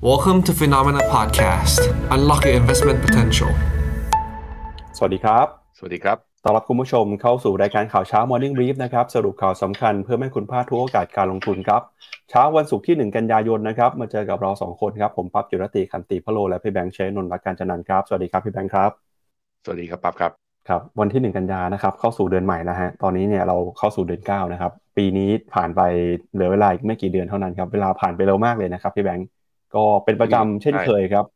Welcome to Phenomena Podcast. Unlock your investment potential. สวัสดีครับ สวัสดีครับ ต้อนรับคุณผู้ชมเข้าสู่รายการข่าวเช้า Morning Brief นะครับ สรุปข่าวสำคัญเพื่อไม่ให้คุณพลาดทุกโอกาสการลงทุนครับ เช้าวันศุกร์ที่ 1 กันยายนนะครับ มาเจอกับเรา 2 คนครับ ผมปั๊บจุรติคันติพะโล และพี่แบงค์เชนนนท์รักการจันนันท์ครับ สวัสดีครับพี่แบงค์ครับ สวัสดีครับปั๊บครับ ครับ วันที่ 1 กันยานะครับ เข้าสู่เดือนใหม่นะฮะ ตอนนี้เนี่ยเราเข้าสู่เดือน9นะครับ ปีนี้ผ่านไปเหลือเวลาอีกไม่กี่เดือนเท่านั้นครับ เวลาผ่านไปเร็วมากเลยนะครับพี่แบงค์ ก็เป็นประจำเช่นเคยครับ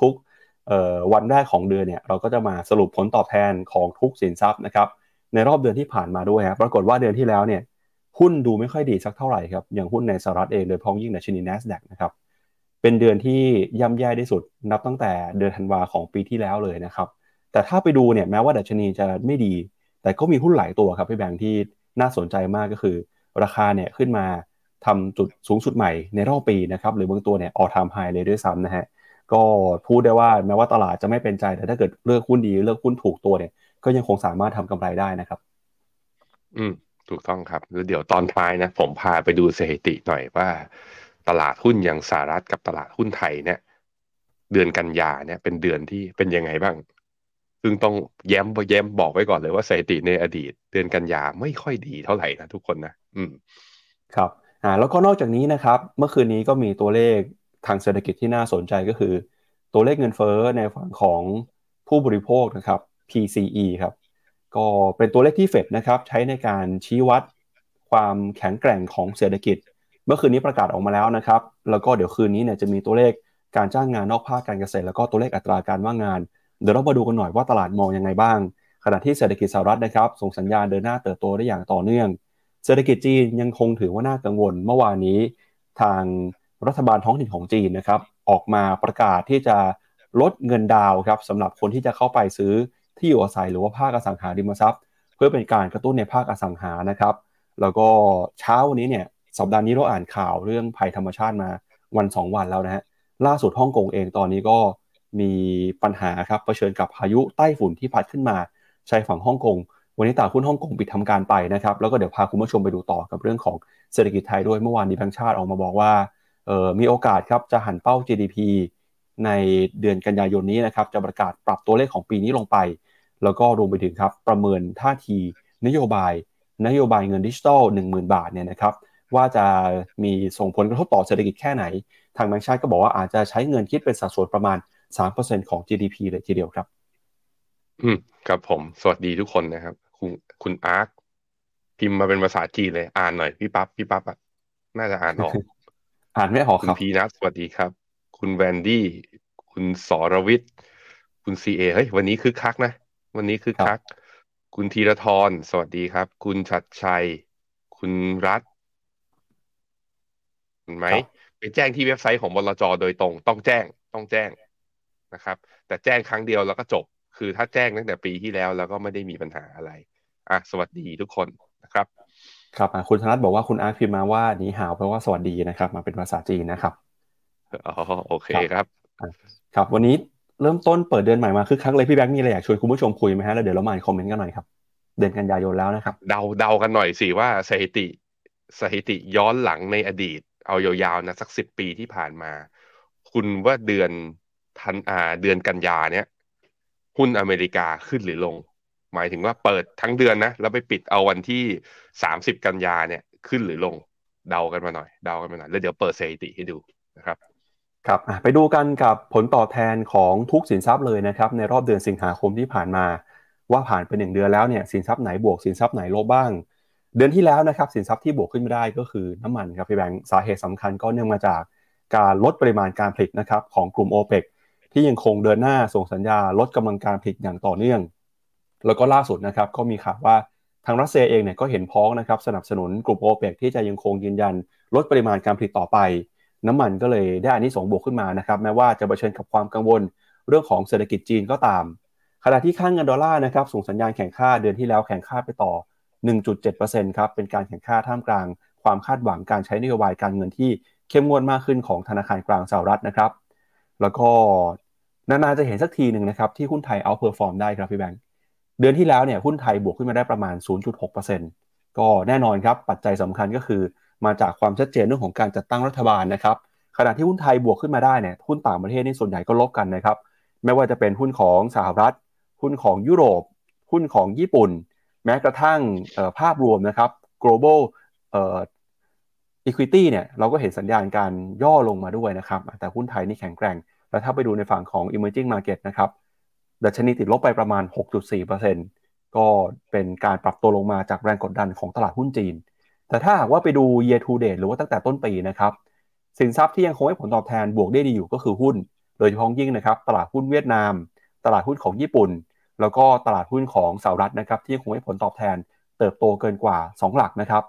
ทุกๆเอ่อวันแรกของเดือนเนี่ยเราก็จะมาสรุปผลตอบแทนของทุกสินทรัพย์นะครับในรอบเดือนที่ผ่านมาด้วยครับปรากฏว่าเดือนที่แล้วเนี่ยหุ้นดูไม่ค่อยดีสักเท่าไหร่ครับอย่างหุ้นในสหรัฐเองโดยเฉพ้องยิ่งในชนี NASDAQ นะครับเป็นเดือนที่ย่ำแย่ที่สุดนับตั้งแต่เดือนธันวาของปีที่แล้วเลยนะครับแต่ถ้าไปดูเนี่ยแม้ว่าดัชนีจะไม่ดี แต่ก็มีหุ้นหลายตัวครับพี่แบงค์ที่น่าสนใจมากก็คือ ราคาเนี่ยขึ้นมา ทำจุดสูงสุดใหม่ในรอบปีนะครับหรือบางตัวเนี่ยออทามไฮเลยด้วยซ้ำนะฮะก็พูดได้ว่าแม้ว่าตลาดจะไม่เป็นใจแต่ถ้าเกิดเลือกหุ้นดีเลือกหุ้นถูกตัวเนี่ย ก็ยังคงสามารถทำกำไรได้นะครับ อืมถูกต้องครับแล้วเดี๋ยวตอนท้ายนะ ผมพาไปดูสถิติหน่อยว่า ตลาดหุ้นอย่างสหรัฐกับตลาดหุ้นไทยเนี่ย เดือนกันยาเนี่ย เป็นเดือนที่เป็นยังไงบ้าง ซึ่งต้องแย้มแย้มบอกไว้ก่อนเลยว่าสถิติในอดีต เดือนกันยาไม่ค่อยดีเท่าไหร่นะทุกคนนะอืม ครับ อ่าแล้วก็นอกจากนี้นะครับ เมื่อคืนนี้ก็มีตัวเลขทางเศรษฐกิจที่น่าสนใจก็คือ ตัวเลขเงินเฟ้อในฝั่งของผู้บริโภคนะครับ PCE ครับก็เป็นตัวเลขที่เฟดนะครับใช้ในการชี้วัดความแข็งแกร่งของเศรษฐกิจ เมื่อคืนนี้ประกาศออกมาแล้วนะครับ แล้วก็เดี๋ยวคืนนี้เนี่ยจะมีตัวเลขการจ้างงานนอกภาคการเกษตร แล้วก็ตัวเลขอัตราการว่างงาน เดี๋ยวเรามาดูกันหน่อยว่าตลาดมองยังไงบ้าง ขณะที่เศรษฐกิจสหรัฐนะครับ ส่งสัญญาณเดินหน้าเติบโตได้อย่างต่อเนื่อง เศรษฐกิจจีนยังคงถือว่าน่ากังวล เมื่อวานนี้ทางรัฐบาลท้องถิ่นของจีนนะครับ ออกมาประกาศที่จะลดเงินดาวครับสำหรับคนที่จะเข้าไปซื้อที่อยู่อาศัยหรือว่าภาคอสังหาริมทรัพย์ เพื่อเป็นการกระตุ้นในภาคอสังหานะครับ แล้วก็เช้าวันนี้เนี่ยสัปดาห์นี้เราอ่านข่าวเรื่องภัยธรรมชาติมาวัน 2 วันแล้วนะฮะล่าสุดฮ่องกงเองตอนนี้ก็มีปัญหาครับเผชิญกับพายุใต้ฝุ่นที่พัดขึ้นมาชายฝั่งฮ่องกง วันนี้ตลาดหุ้นฮ่องกงปิดทำการไปนะครับ แล้วก็เดี๋ยวพาคุณผู้ชมไปดูต่อกับเรื่องของเศรษฐกิจไทยด้วย เมื่อวานนี้แบงก์ชาติออกมาบอกว่าเออมีโอกาสครับจะหันเป้า GDP ในเดือนกันยายนนี้นะครับ จะประกาศปรับตัวเลขของปีนี้ลงไป แล้วก็รวมไปถึงครับประเมินท่าทีนโยบาย นโยบายเงินดิจิทัล10,000 บาทเนี่ยนะครับว่าจะมีส่งผลกระทบต่อเศรษฐกิจแค่ไหน ทางแบงก์ชาติก็บอกว่าอาจจะใช้เงินคิดเป็นสัดส่วนประมาณ 3%ของ GDP เลยทีเดียวครับ อืมครับผม สวัสดีทุกคนนะครับ คุณคุณอาร์คพิมพ์มาเป็นภาษาจีนเลย อ่านหน่อยพี่ปั๊บพี่ปั๊บอะน่าจะอ่านออกอ่านไม่ออกคุคณรับพีนัทสวัสดีครับ คุณแวนดี้ คุณสรวิทย์ คุณซีเอเฮ้ย วันนี้คึกคักนะ วันนี้คึกคัก คุณธีรทรสวัสดีครับ คุณชัดชัย คุณรัฐเห็นไหมครับไปแจ้งที่เว็บไซต์ของบลจโดยตรง ต้องแจ้งต้องแจ้งนะครับ แต่แจ้งครั้งเดียวแล้วก็จบ คือถ้าแจ้งตั้งแต่ปีที่แล้วแล้วก็ไม่ได้มีปัญหาอะไร อะสวัสดีทุกคนนะครับ ครับอ่าคุณธนัทบอกว่าคุณอาร์ตพิมพ์มาว่าหนีหาวแปลว่าสวัสดีนะครับ มาเป็นภาษาจีนนะครับอ๋อโอเคครับ ครับ วันนี้เริ่มต้นเปิดเดือนใหม่มาคึกคักเลยพี่แบงค์มีอะไรอยากชวนคุณผู้ชมคุยไหมฮะแล้วเดี๋ยวเรามาอ่านคอมเมนต์กันหน่อยครับ เดือนกันยายนแล้วนะครับ เดาเดากันหน่อยสิว่าสถิติสถิติย้อนหลังในอดีต เอายาวๆนะสักสิบปีที่ผ่านมา คุณว่าเดือนทันอ่าเดือนกันยาเนี้ยหุ้นอเมริกาขึ้นหรือลง หมายถึงว่าเปิดทั้งเดือนนะ แล้วไปปิดเอาวันที่สามสิบกันยาเนี่ยขึ้นหรือลงเดากันมาหน่อยเดากันมาหน่อย แล้วเดี๋ยวเปิดสถิติให้ดูนะครับครับไปดูกันกับผลตอบแทนของทุกสินทรัพย์เลยนะครับ ในรอบเดือนสิงหาคมที่ผ่านมา ว่าผ่านไปหนึ่งเดือนแล้วเนี่ยสินทรัพย์ไหนบวกสินทรัพย์ไหนลบบ้าง เดือนที่แล้วนะครับสินทรัพย์ที่บวกขึ้นไม่ได้ก็คือน้ำมันครับพี่แบงค์สาเหตุสำคัญก็เนื่องมาจากการลดปริมาณการผลิตนะครับของกลุ่ม o p e ปกที่ยังคงเดินหน้าส่งสัญญาลดกำลังการผลิตอย่างต่อเนื่อง แล้วก็ล่าสุดนะครับก็มีข่าวว่าทางรัสเซียเองเนี่ยก็เห็นพ้องนะครับสนับสนุนกลุ่ม o p e ปกที่จะยังคงยืนยัน ลดปริมาณการผลิตต่อไป น้ำมันก็เลยได้อานิสงส์บวกขึ้นมานะครับแม้ว่าจะเผชิญกับความกังวลเรื่องของเศรษฐกิจจีนก็ตาม ขณะที่ค่างเงินดอลลาร์นะครับส่งสัญญาณแข่งค่าเดือนที่แล้วแข่งค่าไปต่อ 1.7%ครับเป็นการแข่งค่าท่ามกลาง ความคาดหวังการใช้นโยบายการเงินที่เข้มงวดมากขึ้นของธนาคารกลางสหรัฐนะครับ แล้วก็นานๆจะเห็นสักทีหนึ่งนะครับที่หุ้นไทย outperform ได้ครับพี่แบงค์ เดือนที่แล้วเนี่ยหุ้นไทยบวกขึ้นมาได้ประมาณ 0.6%ก็แน่นอนครับปัจจัยสำคัญก็คือมาจากความชัดเจนเรื่องของการจัดตั้งรัฐบาลนะครับขณะที่หุ้นไทยบวกขึ้นมาได้เนี่ยหุ้นต่างประเทศนี่ส่วนใหญ่ก็ลบกันนะครับไม่ว่าจะเป็นหุ้นของสหรัฐ หุ้นของยุโรป หุ้นของญี่ปุ่น แม้กระทั่งภาพรวมนะครับ global เอ่อ equity เนี่ยเราก็เห็นสัญญาณการย่อลงมาด้วยนะครับ แต่หุ้นไทยนี่แข็งแกร่ง แล้วถ้าไปดูในฝั่งของ emerging market นะครับ ดัชนีติดลบไปประมาณ 6.4%ก็เป็นการปรับตัวลงมาจากแรงกดดันของตลาดหุ้นจีน แต่ถ้าหากว่าไปดู year to date หรือว่าตั้งแต่ต้นปีนะครับสินทรัพย์ที่ยังคงให้ผลตอบแทนบวกได้ดีอยู่ก็คือหุ้น โดยเฉพาะยิ่งนะครับตลาดหุ้นเวียดนาม ตลาดหุ้นของญี่ปุ่น แล้วก็ตลาดหุ้นของสหรัฐนะครับที่ยังคงให้ผลตอบแทนเติบโตเกินกว่า 2 หลักนะครับ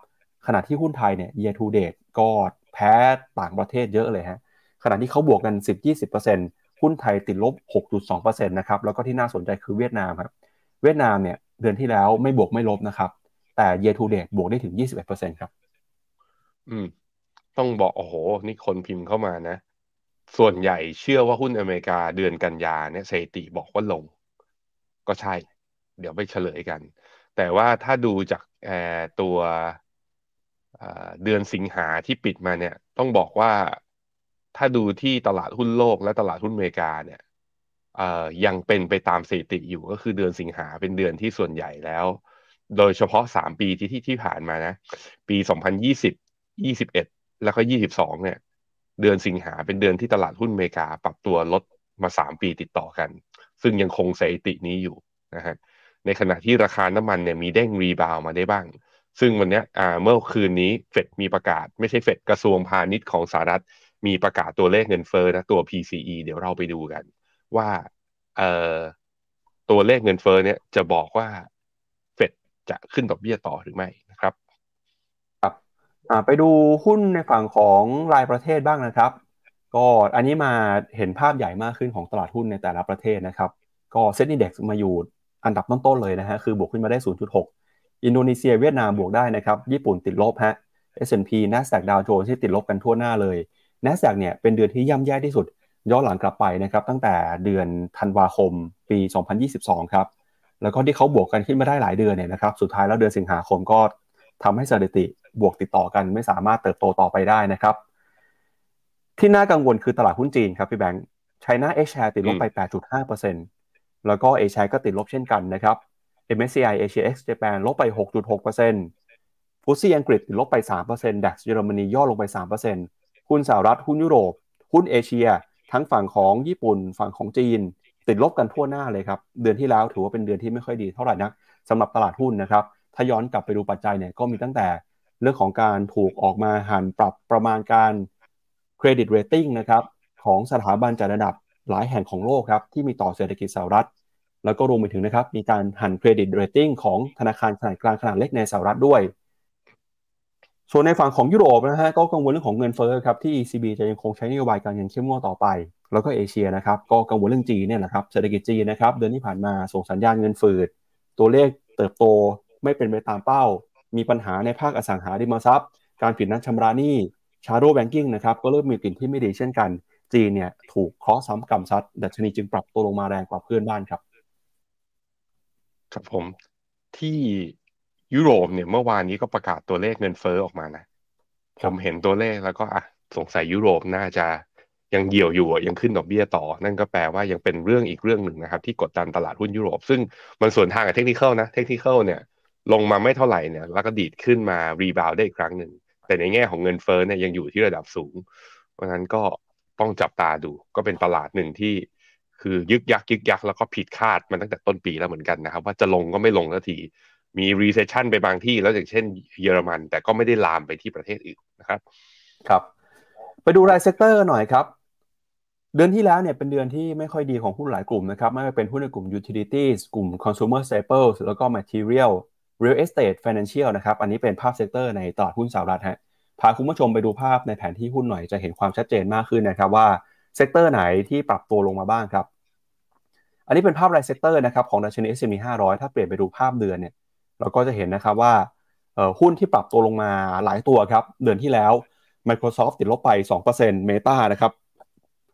ขณะที่หุ้นไทยเนี่ย year to date ก็แพ้ต่างประเทศเยอะเลยฮะขณะที่เขาบวกกัน 10-20% หุ้นไทยติดลบ 6.2%นะครับแล้วก็ที่น่าสนใจคือเวียดนามครับเวียดนามเนี่ยเดือนที่แล้วไม่บวกไม่ลบนะครับ แต่ year to date บวกได้ถึง 21%ครับ อืม ต้องบอก โอ้โห นี่คนพิมพ์เข้ามานะ ส่วนใหญ่เชื่อว่าหุ้นอเมริกาเดือนกันยาเนี่ยสถิติบอกว่าลง ก็ใช่ เดี๋ยวไปเฉลยกัน แต่ว่าถ้าดูจากตัวเดือนสิงหาที่ปิดมาเนี่ย ต้องบอกว่า ถ้าดูที่ตลาดหุ้นโลกและตลาดหุ้นอเมริกาเนี่ยยังเป็นไปตามสถิติอยู่ก็คือเดือนสิงหาเป็นเดือนที่ส่วนใหญ่แล้ว โดยเฉพาะสามปีที่ที่ที่ผ่านมานะ ปีสองพันยี่สิบยี่สิบเอ็ดแล้วก็ยี่สิบสองเนี่ย เดือนสิงหาเป็นเดือนที่ตลาดหุ้นอเมริกา ปรับตัวลดมาสามปีติดต่อกัน ซึ่งยังคงสถิตินี้อยู่นะฮะในขณะที่ราคาน้ำมันเนี่ยมีเด้งรีบาวมาได้บ้าง ซึ่งวันนี้เมื่อคืนนี้เฟดมีประกาศ ไม่ใช่เฟดกระทรวงพาณิชย์ของสหรัฐ มีประกาศตัวเลขเงินเฟ้อนะตัว PCE เดี๋ยวเราไปดูกัน ว่าเอ่อตัวเลขเงินเฟ้อเนี่ยจะบอกว่าเฟดจะขึ้นดอกเบี้ยต่อหรือไม่นะครับไปดูหุ้นในฝั่งของรายประเทศบ้างนะครับ ก็อันนี้มาเห็นภาพใหญ่มากขึ้นของตลาดหุ้นในแต่ละประเทศนะครับ ก็เซ็นดีเด็กมาอยู่อันดับต้นๆเลยนะฮะคือบวกขึ้นมาได้ 0.6 อินโดนีเซียเวียดนามบวกได้นะครับ ญี่ปุ่นติดลบฮะ S&P NASDAQ ดาวโจนส์ที่ติดลบกันทั่วหน้าเลย NASDAQ เนี่ยเป็นเดือนที่ย่ำแย่ที่สุด ย้อนหลังกลับไปนะครับตั้งแต่เดือนธันวาคมปี 2022 ครับแล้วก็ที่เขาบวกกันขึ้นมาได้หลายเดือนเนี่ยนะครับสุดท้ายแล้วเดือนสิงหาคมก็ทำให้สถิติบวกติดต่อกันไม่สามารถเติบโตต่อไปได้นะครับ ที่น่ากังวลคือตลาดหุ้นจีนครับพี่แบงค์ไชน่าเอชแชร์ติดลบไป 8.5%แล้วก็เอชก็ติดลบเช่นกันนะครับ MSCI Asia X Japan ลบไป 6.6%ฟุตซี่อังกฤษติดลบไป3% DAX เยอรมนีย่อลงไป 3% หุ้นสหรัฐหุ้นยุโรป หุ้นเอเชีย ทั้งฝั่งของญี่ปุ่นฝั่งของจีน ติดลบกันทั่วหน้าเลยครับ เดือนที่แล้วถือว่าเป็นเดือนที่ไม่ค่อยดีเท่าไหร่นักสำหรับตลาดหุ้นนะครับถ้าย้อนกลับไปดูปัจจัยเนี่ยก็มีตั้งแต่เรื่องของการถูกออกมาหั่นปรับประมาณการเครดิตเรตติ้งนะครับของสถาบันจัดระดับหลายแห่งของโลกครับที่มีต่อเศรษฐกิจสหรัฐ แล้วก็รวมไปถึงนะครับมีการหั่นเครดิตเรตติ้งของธนาคารขนาดกลางขนาดเล็กในสหรัฐด้วย ส่วนในฝั่งของยุโรปนะฮะก็กังวลเรื่องของเงินเฟ้อครับที่ ECB จะยังคงใช้นโยบายการเงินเข้มงวดต่อไป แล้วก็เอเชียนะครับก็กังวลเรื่องจีนเนี่ยแหละครับเศรษฐกิจจีนนะครับเดือนที่ผ่านมาส่งสัญญาณเงินฝืด ตัวเลขเติบโตไม่เป็นไปตามเป้า มีปัญหาในภาคอสังหาริมทรัพย์ การผิดนัดชำระหนี้ชาร์โดแบงกิ้งนะครับก็เริ่มมีกลิ่นที่ไม่ดีเช่นกัน จีนเนี่ยถูกเคาะซ้ำกำซัดดัชนีจึงปรับตัวลงมาแรงกว่าเพื่อนบ้านครับ ครับผมที่ ยุโรปเนี่ยเมื่อวานนี้ก็ประกาศตัวเลขเงินเฟ้อออกมานะผมเห็นตัวเลขแล้วก็อะสงสัยยุโรปน่าจะยังเหี่ยวอยู่ยังขึ้นดอกเบี้ยต่อ นั่นก็แปลว่ายังเป็นเรื่องอีกเรื่องหนึ่งนะครับ ที่กดดันตลาดหุ้นยุโรป ซึ่งมันสวนทางกับเทคนิคนะเทคนิคเนี่ย ลงมาไม่เท่าไหร่เนี่ยแล้วก็ดีดขึ้นมา rebound ได้อีกครั้งหนึ่งแต่ในแง่ของเงินเฟ้อเนี่ยยังอยู่ที่ระดับสูง เพราะฉะนั้นก็ต้องจับตาดูก็เป็นตลาดหนึ่งที่ คือยึกยักยึกยักแล้วก็ผิดคาดมันตั้งแต่ต้นปีแล้วเหมือนกันนะครับ ว่าจะลงก็ไม่ลงสักที มี recession ไปบางที่แล้วอย่างเช่นเยอรมัน แต่ก็ไม่ได้ลามไปที่ประเทศอื่นนะครับ ครับ ไปดูราย sector หน่อยครับ เดือนที่แล้วเนี่ยเป็นเดือนที่ไม่ค่อยดีของหุ้นหลายกลุ่มนะครับ ไม่ว่าเป็นหุ้นในกลุ่ม utilities กลุ่ม consumer staples แล้วก็ material real estate financial นะครับ อันนี้เป็นภาพ sector ในตลาดหุ้นสหรัฐฮะพาคุณผู้ชมไปดูภาพในแผนที่หุ้นหน่อยจะเห็นความชัดเจนมากขึ้นนะครับว่า sector ไหนที่ปรับตัวลงมาบ้างครับ อันนี้เป็นภาพราย sector นะครับของดัชนี S&P 500 ถ้าเปลี่ยนไปดูภาพเดือนเนี่ย เราก็จะเห็นนะครับว่าหุ้นที่ปรับตัวลงมาหลายตัวครับ เดือนที่แล้ว Microsoft ติดลบไป 2% Meta นะครับ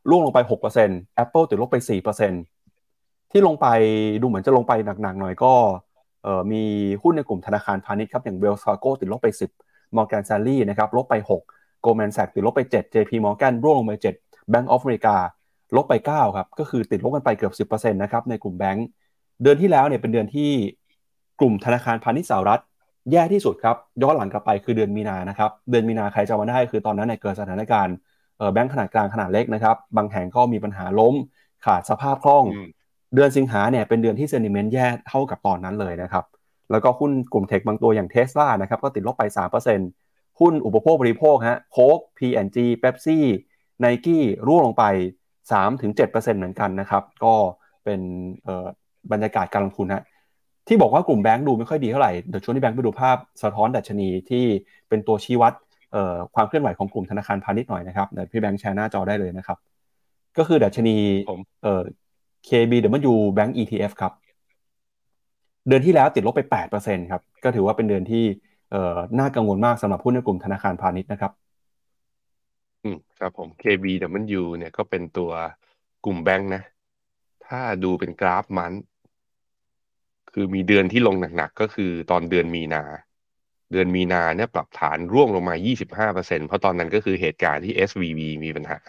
ร่วงลงไป 6% Apple ติดลบไป 4%ที่ลงไปดูเหมือนจะลงไปหนักๆหน่อยก็มีหุ้นในกลุ่มธนาคารพาณิชย์ครับ อย่าง Wells Fargo ติดลบไป 10 Morgan Stanley นะครับลบไป Goldman Sachs ติดลบไป 7 JP Morgan ร่วงลงไป 7 Bank of America ลบไป 9 ครับ ก็คือติดลบกันไปเกือบ 10%นะครับในกลุ่มแบงก์เดือนที่แล้วเนี่ยเป็นเดือนที่ กลุ่มธนาคารพาณิชย์สหรัฐ แย่ที่สุดครับ ย้อนหลังกลับไปคือเดือนมีนานะครับ เดือนมีนาใครจำมาได้คือตอนนั้นเนี่ยเกิดสถานการณ์แบงก์ขนาดกลางขนาดเล็กนะครับ บางแห่งก็มีปัญหาล้ม ขาดสภาพคล่อง เดือนสิงหาเนี่ยเป็นเดือนที่ sentiment แย่เท่ากับตอนนั้นเลยนะครับ แล้วก็หุ้นกลุ่ม tech บางตัวอย่างเทสลานะครับก็ติดลบไป 3%หุ้นอุปโภคบริโภคฮะโค้ก P&G เป๊ปซี่ไนกี้ร่วงลงไป 3-7%เหมือนกันนะครับ ก็เป็นบรรยากาศการลงทุนนะ ที่บอกว่ากลุ่มแบงก์ดูไม่ค่อยดีเท่าไหร่ เดี๋ยวชวนที่แบงก์ไปดูภาพสะท้อนดัชนีที่เป็นตัวชี้วัดความเคลื่อนไหวของกลุ่มธนาคารพาณิชย์หน่อยนะครับเดี๋ยวพี่แบงค์แชร์หน้าจอได้เลยนะครับ ก็คือดัชนีเอ่อ KBW Bank ETF ครับ เดือนที่แล้วติดลบไป 8%ครับ ก็ถือว่าเป็นเดือนที่เอ่อน่ากังวลมากสำหรับหุ้นในกลุ่มธนาคารพาณิชย์นะครับ อืมครับผม KBW เนี่ยก็เป็นตัวกลุ่มแบงค์นะ ถ้าดูเป็นกราฟมัน คือมีเดือนที่ลงหนักๆก็คือตอนเดือนมีนา เดือนมีนาเนี่ยปรับฐานร่วงลงมา 25%เพราะตอนนั้นก็คือเหตุการณ์ที่ SVB มีปัญหา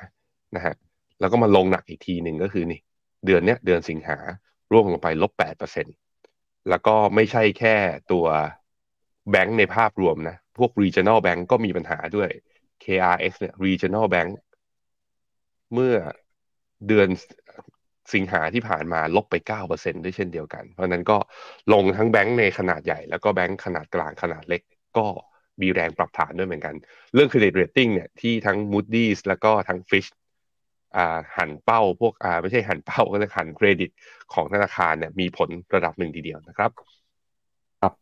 นะฮะแล้วก็มาลงหนักอีกทีหนึ่งก็คือนี่เดือนเนี้ยเดือนสิงหาร่วงลงไปลบแปดเปอร์เซ็นแล้วก็ไม่ใช่แค่ตัวแบงก์ในภาพรวมนะ พวก regional bank ก็มีปัญหาด้วย KRX เนี่ย regional bank เมื่อเดือน สิงหาที่ผ่านมาลบไปเก้าเปอร์เซ็นด้วยเช่นเดียวกัน เพราะนั้นก็ลงทั้งแบงก์ในขนาดใหญ่ แล้วก็แบงก์ขนาดกลางขนาดเล็กก็มีแรงปรับฐานด้วยเหมือนกัน เรื่อง credit rating เนี่ยที่ทั้ง Moody's แล้วก็ทั้ง Fitch อ่าหันเป้าพวกอ่าไม่ใช่หันเป้าก็จะหันเครดิตของธนาคารเนี่ยมีผลระดับหนึ่งทีเดียวนะครับครับ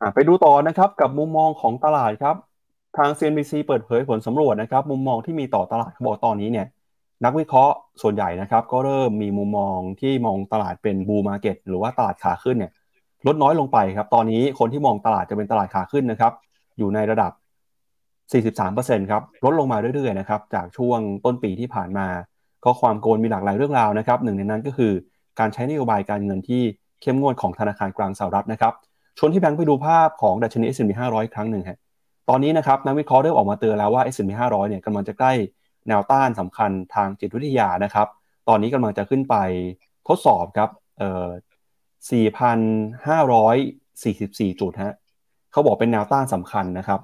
อ่าไปดูต่อนะครับกับมุมมองของตลาดครับ ทาง CNBC เปิดเผยผลสำรวจนะครับ มุมมองที่มีต่อตลาดบอกตอนนี้เนี่ย นักวิเคราะห์ส่วนใหญ่นะครับ ก็เริ่มมีมุมมองที่มองตลาดเป็นบูมาเก็ตหรือว่าตลาดขาขึ้นเนี่ยลดน้อยลงไปครับ ตอนนี้คนที่มองตลาดจะเป็นตลาดขาขึ้นนะครับ อยู่ในระดับ 43%ครับ ลดลงมาเรื่อยๆนะครับ จากช่วงต้นปีที่ผ่านมา ก็ความโกลมีหลากหลายเรื่องราวนะครับ หนึ่งในนั้นก็คือการใช้นโยบายการเงินที่เข้มงวดของธนาคารกลางสหรัฐนะครับ ชวนที่แบงค์ไปดูภาพของดัชนี S&P 500 ครั้งหนึ่งฮะ ตอนนี้นะครับนักวิเคราะห์เริ่มออกมาเตือนแล้วว่า S&P 500 เนี่ยกำลังจะใกล้ แนวต้านสำคัญทางจิตวิทยานะครับ ตอนนี้กำลังจะขึ้นไปทดสอบครับเอ่อ4,544 จุดฮะเขาบอกเป็นแนวต้านสำคัญนะครับ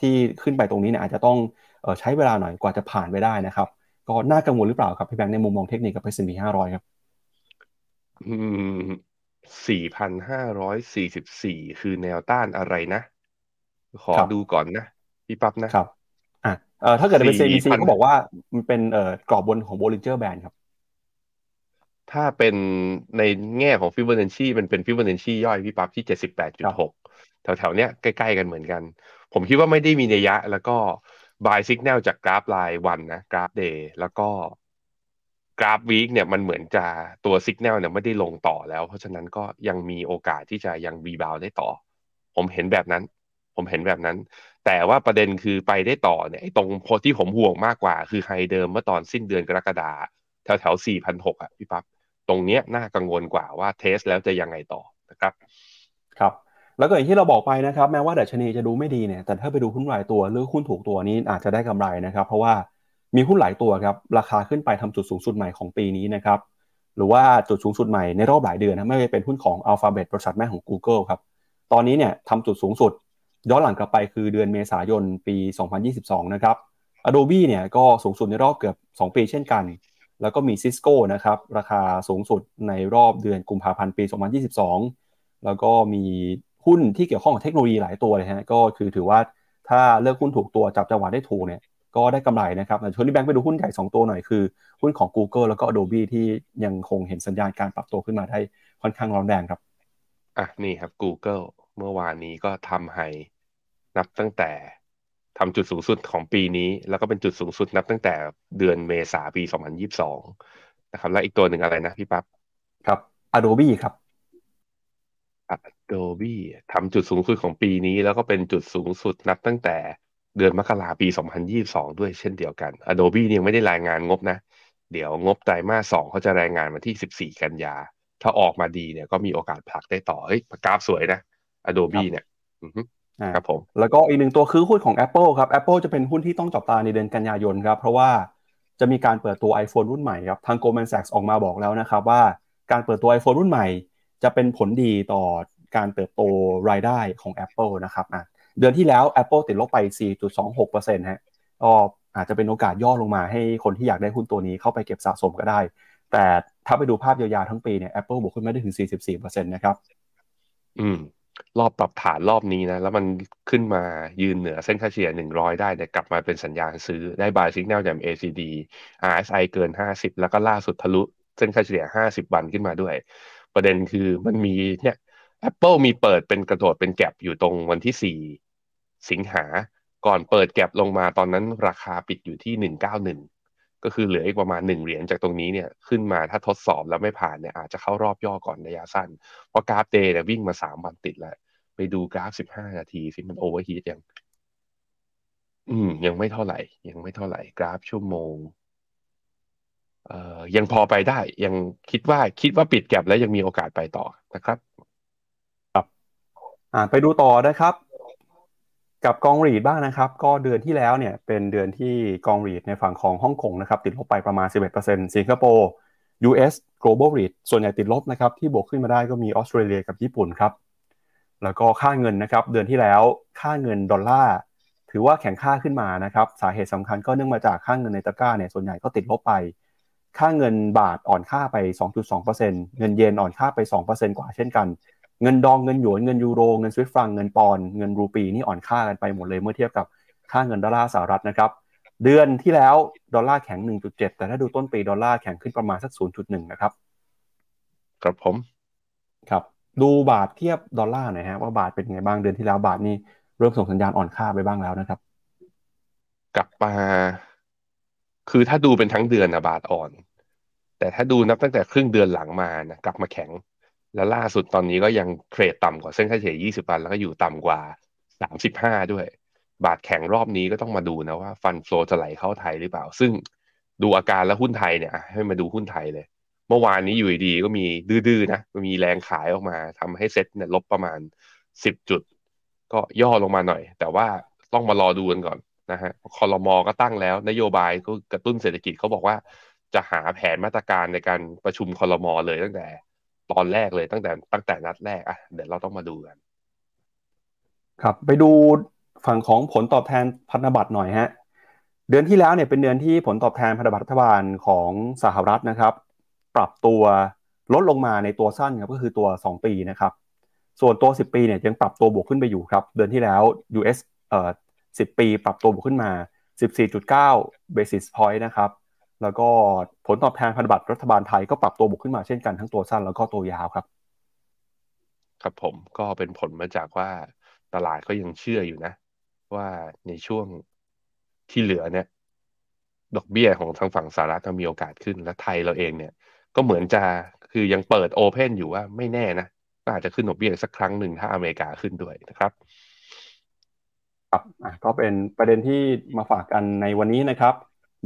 ที่ขึ้นไปตรงนี้เนี่ยอาจจะต้องใช้เวลาหน่อยกว่าจะผ่านไปได้นะครับ ก็น่ากังวลหรือเปล่าครับพี่แบงค์ในมุมมองเทคนิคกับ S&P 500ครับอืมสี่พันห้าร้อยสี่สิบสี่คือแนวต้านอะไรนะ ขอดูก่อนนะ พี่ปั๊บนะครับอ่า เอ่อถ้าเกิดเป็น CBC เขาบอกว่ามันเป็นเอ่อกรอบบนของ Bollinger Band ครับ ถ้าเป็นในแง่ของฟิบเบอร์เนชีมันเป็นฟิบเบอร์เนชีย่อยพี่ปั๊บที่เจ็ดสิบแปดจุดหกแถวๆเนี้ยใกล้ๆกันเหมือนกัน ผมคิดว่าไม่ได้มีนัยยะ แล้วก็ by สัญญาณจากกราฟรายวันนะกราฟ day แล้วก็กราฟ week เนี่ยมันเหมือนจะตัวสัญญาณเนี่ยไม่ได้ลงต่อแล้ว เพราะฉะนั้นก็ยังมีโอกาสที่จะยัง rebound ได้ต่อ ผมเห็นแบบนั้น ผมเห็นแบบนั้น แต่ว่าประเด็นคือไปได้ต่อเนี่ยตรงพอที่ผมห่วงมากกว่า คือ high เดิมเมื่อตอนสิ้นเดือนกรกฎาแถวแถวสี่พันหกอะพี่ปั๊บตรงเนี้ยน่ากังวลกว่าว่า test แล้วจะยังไงต่อนะครับ ครับ แล้วก็อย่างที่เราบอกไปนะครับ แม้ว่าดัชนีจะดูไม่ดีเนี่ย แต่ถ้าไปดูหุ้นรายตัวหรือหุ้นถูกตัวนี้อาจจะได้กำไรนะครับ เพราะว่ามีหุ้นหลายตัวครับราคาขึ้นไปทำจุดสูงสุดใหม่ของปีนี้นะครับหรือว่าจุดสูงสุดใหม่ในรอบหลายเดือนนะไม่ว่าเป็นหุ้นของ Alphabet บริษัทแม่ของ Google ครับตอนนี้เนี่ยทำจุดสูงสุด ย้อนหลังกลับไปคือเดือนเมษายนปี 2022 นะครับ Adobe เนี่ยก็สูงสุดในรอบเกือบ 2 ปีเช่นกัน แล้วก็มี Cisco นะครับ ราคาสูงสุดในรอบเดือนกุมภาพันธ์ปี 2022 แล้วก็มีหุ้นที่เกี่ยวข้องกับเทคโนโลยีหลายตัวเลยฮะก็คือถือว่าถ้าเลือกหุ้นถูกตัวจับจังหวะได้ถูกเนี่ยก็ได้กำไรนะครับแต่ชวนที่แบงค์ไปดูหุ้นใหญ่ 2 ตัวหน่อยคือ หุ้นของ Google แล้วก็ Adobe ที่ยังคงเห็นสัญญาณการปรับตัวขึ้นมาได้ค่อนข้างร้อนแรงครับ อะนี่ครับ Google เมื่อวานนี้ก็ทำให นับตั้งแต่ทำจุดสูงสุดของปีนี้ แล้วก็เป็นจุดสูงสุดนับตั้งแต่เดือนเมษาปี 2022 นะครับ แล้วอีกตัวหนึ่งอะไรนะพี่ปับ๊บครับ Adobe ครับ Adobe ทำจุดสูงสุดของปีนี้ แล้วก็เป็นจุดสูงสุดนับตั้งแต่เดือนมกราปี 2022 ด้วยเช่นเดียวกัน Adobe ยังไม่ได้รายงานงบนะ เดี๋ยวงบไตรมาสสองเขาจะรายงานมาที่ 14 กันยา ถ้าออกมาดีเนี่ยก็มีโอกาสผลักได้ต่อ เฮ้ยกราฟสวยนะ Adobe เนี่ย ครับผมแล้วก็อีกหนึ่งตัวคือหุ้นของ Apple ครับ Apple จะเป็นหุ้นที่ต้องจับตาในเดือนกันยายนครับ เพราะว่าจะมีการเปิดตัว iPhone รุ่นใหม่ครับ ทาง Goldman Sachs ออกมาบอกแล้วนะครับว่าการเปิดตัว iPhone รุ่นใหม่ จะเป็นผลดีต่อการเติบโตรายได้ของ Apple นะครับอะเดือนที่แล้ว Apple ติดลบไป 4.26%ฮะก็อาจจะเป็นโอกาสย่อลงมาให้คนที่อยากได้หุ้นตัวนี้เข้าไปเก็บสะสมก็ได้ แต่ถ้าไปดูภาพยาวๆทั้งปีเนี่ย Apple บวกขึ้นมาได้ถึง 44%นะครับ อืม รอบปรับฐานรอบนี้นะ แล้วมันขึ้นมายืนเหนือเส้นค่าเฉลี่ย 100 ได้เนี่ยกลับมาเป็นสัญญาณซื้อได้บายสิกแนลจาก ACD RSI เกิน 50 แล้วก็ล่าสุดทะลุเส้นค่าเฉลี่ย 50 วันขึ้นมาด้วย ประเด็นคือมันมีเนี่ย Apple มีเปิดเป็นกระโดดเป็นแก็บอยู่ตรงวันที่ 4 สิงหาก่อนเปิดแก็บลงมาตอนนั้นราคาปิดอยู่ที่ 191 ก็คือเหลืออีกประมาณ 1 เหรียญจากตรงนี้เนี่ยขึ้นมาถ้าทดสอบแล้วไม่ผ่านเนี่ยอาจจะเข้ารอบย่อก่อนระยะสั้น เพราะกราฟ day เนี่ยวิ่งมา 3 วันติดแล้ว ไปดูกราฟ 15 นาทีสิมัน overheat ยัง อืม ยังไม่เท่าไหร่ ยังไม่เท่าไหร่กราฟชั่วโมงเอ่อยังพอไปได้ ยังคิดว่าคิดว่าปิด gap แล้วยังมีโอกาสไปต่อนะครับอ่าไปดูต่อนะครับ กับกอง REIT บ้างนะครับ ก็เดือนที่แล้วเนี่ยเป็นเดือนที่กอง REIT ในฝั่งของฮ่องกงนะครับติดลบไปประมาณ 11%สิงคโปร์ US global REIT ส่วนใหญ่ติดลบนะครับที่บวกขึ้นมาได้ก็มีออสเตรเลียกับญี่ปุ่นครับแล้วก็ค่าเงินนะครับเดือนที่แล้วค่าเงินดอลลาร์ถือว่าแข็งค่าขึ้นมานะครับสาเหตุสำคัญก็เนื่องมาจากค่าเงินในตะกร้าเนี่ยส่วนใหญ่ก็ติดลบไป ค่าเงินบาทอ่อนค่าไป 2.2%เงินเยนอ่อนค่าไป 2%กว่าเช่นกัน เงินดองเงินหยวนเงินยูโรเงินสวิตฟรังเงินปอนเงินรูปีนี่อ่อนค่ากันไปหมดเลยเมื่อเทียบกับค่าเงินดอลลาร์สหรัฐนะครับ เดือนที่แล้วดอลลาร์แข็ง 1.7 แต่ถ้าดูต้นปีดอลลาร์แข็งขึ้นประมาณสัก 0.1 นะครับ ครับผมครับ ดูบาทเทียบดอลลาร์หน่อยฮะว่าบาทเป็นไงบ้างเดือนที่แล้วบาทนี่เริ่มส่งสัญญาณอ่อนค่าไปบ้างแล้วนะครับ กลับมาคือถ้าดูเป็นทั้งเดือนนะบาทอ่อน แต่ถ้าดูนับตั้งแต่ครึ่งเดือนหลังมานะกลับมาแข็ง แล้วล่าสุดตอนนี้ก็ยังเทรดต่ำกว่าเส้นค่าเฉลี่ย 20 วัน แล้วก็อยู่ต่ำกว่า 35 ด้วย บาทแข็งรอบนี้ก็ต้องมาดูนะว่าฟันโฟจะไหลเข้าไทยหรือเปล่า ซึ่งดูอาการแล้วหุ้นไทยเนี่ย ให้มาดูหุ้นไทยเลย เมื่อวานนี้อยู่ดีๆก็มีดื้อๆนะมีแรงขายออกมาทำให้เซ็ตเนี่ยลบประมาณ 10 จุด ก็ย่อลงมาหน่อย แต่ว่าต้องมารอดูกันก่อนนะฮะคอรมอก็ตั้งแล้ว นโยบายก็กระตุ้นเศรษฐกิจเขาบอกว่าจะหาแผนมาตรการในการประชุมคอรมอเลยตั้งแต่ ตอนแรกเลยตั้งแต่ตั้งแต่นัดแรกอะเดี๋ยวเราต้องมาดูกัน ครับไปดูฝั่งของผลตอบแทนพันธบัตรหน่อยฮะเดือนที่แล้วเนี่ยเป็นเดือนที่ผลตอบแทนพันธบัตรรัฐบาลของสหรัฐนะครับ ปรับตัวลดลงมาในตัวสั้นครับก็คือตัว 2 ปีนะครับ ส่วนตัว 10 ปีเนี่ยยังปรับตัวบวกขึ้นไปอยู่ครับ เดือนที่แล้ว US เอ่อ10 ปี ปรับตัวบวกขึ้นมา 14.9 basis point นะครับ แล้วก็ผลตอบแทนพันธบัตรรัฐบาลไทยก็ปรับตัวบวกขึ้นมาเช่นกันทั้งตัวสั้นแล้วก็ตัวยาวครับ ครับผมก็เป็นผลมาจากว่าตลาดก็ยังเชื่ออยู่นะ ว่าในช่วงที่เหลือเนี่ย ดอกเบี้ยของทางฝั่งสหรัฐจะมีโอกาสขึ้นและไทยเราเองเนี่ย ก็เหมือนจะคือยังเปิดโอเพนอยู่ว่าไม่แน่นะก็อาจจะขึ้นดอกเบี้ยสักครั้งหนึ่งถ้าอเมริกาขึ้นด้วยนะครับครับอะก็เป็นประเด็นที่มาฝากกันในวันนี้นะครับ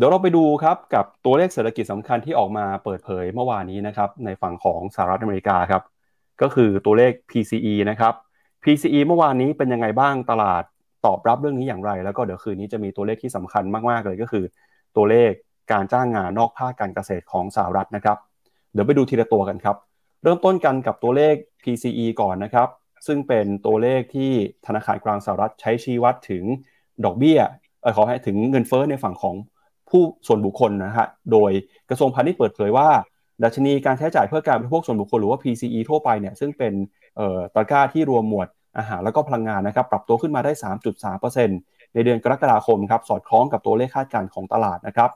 เดี๋ยวเราไปดูครับกับตัวเลขเศรษฐกิจสำคัญที่ออกมาเปิดเผยเมื่อวานนี้นะครับในฝั่งของสหรัฐอเมริกาครับก็คือตัวเลข PCE นะครับ PCE เมื่อวานนี้เป็นยังไงบ้างตลาดตอบรับเรื่องนี้อย่างไร แล้วก็เดี๋ยวคืนนี้จะมีตัวเลขที่สำคัญมากๆเลยก็คือ ตัวเลขการจ้างงานนอกภาคการเกษตรของสหรัฐนะครับ เดี๋ยวไปดูทีละตัวกันครับ เริ่มต้นกันกับตัวเลข PCE ก่อนนะครับ ซึ่งเป็นตัวเลขที่ธนาคารกลางสหรัฐใช้ชี้วัดถึงดอกเบี้ยเออขอให้ถึงเงินเฟ้อในฝั่งของ ผู้ส่วนบุคคลนะฮะโดยกระทรวงพาณิชย์เปิดเผยว่าดัชนีการใช้จ่ายเพื่อการบริโภคส่วนบุคคลหรือว่า PCE ทั่วไปเนี่ยซึ่งเป็นตะกร้าที่รวมหมวดอาหารแล้วก็พลังงานนะครับปรับตัวขึ้นมาได้ 3.3%ในเดือนกรกฎาคมครับสอดคล้องกับตัวเลขคาดการณ์ของตลาดนะครับ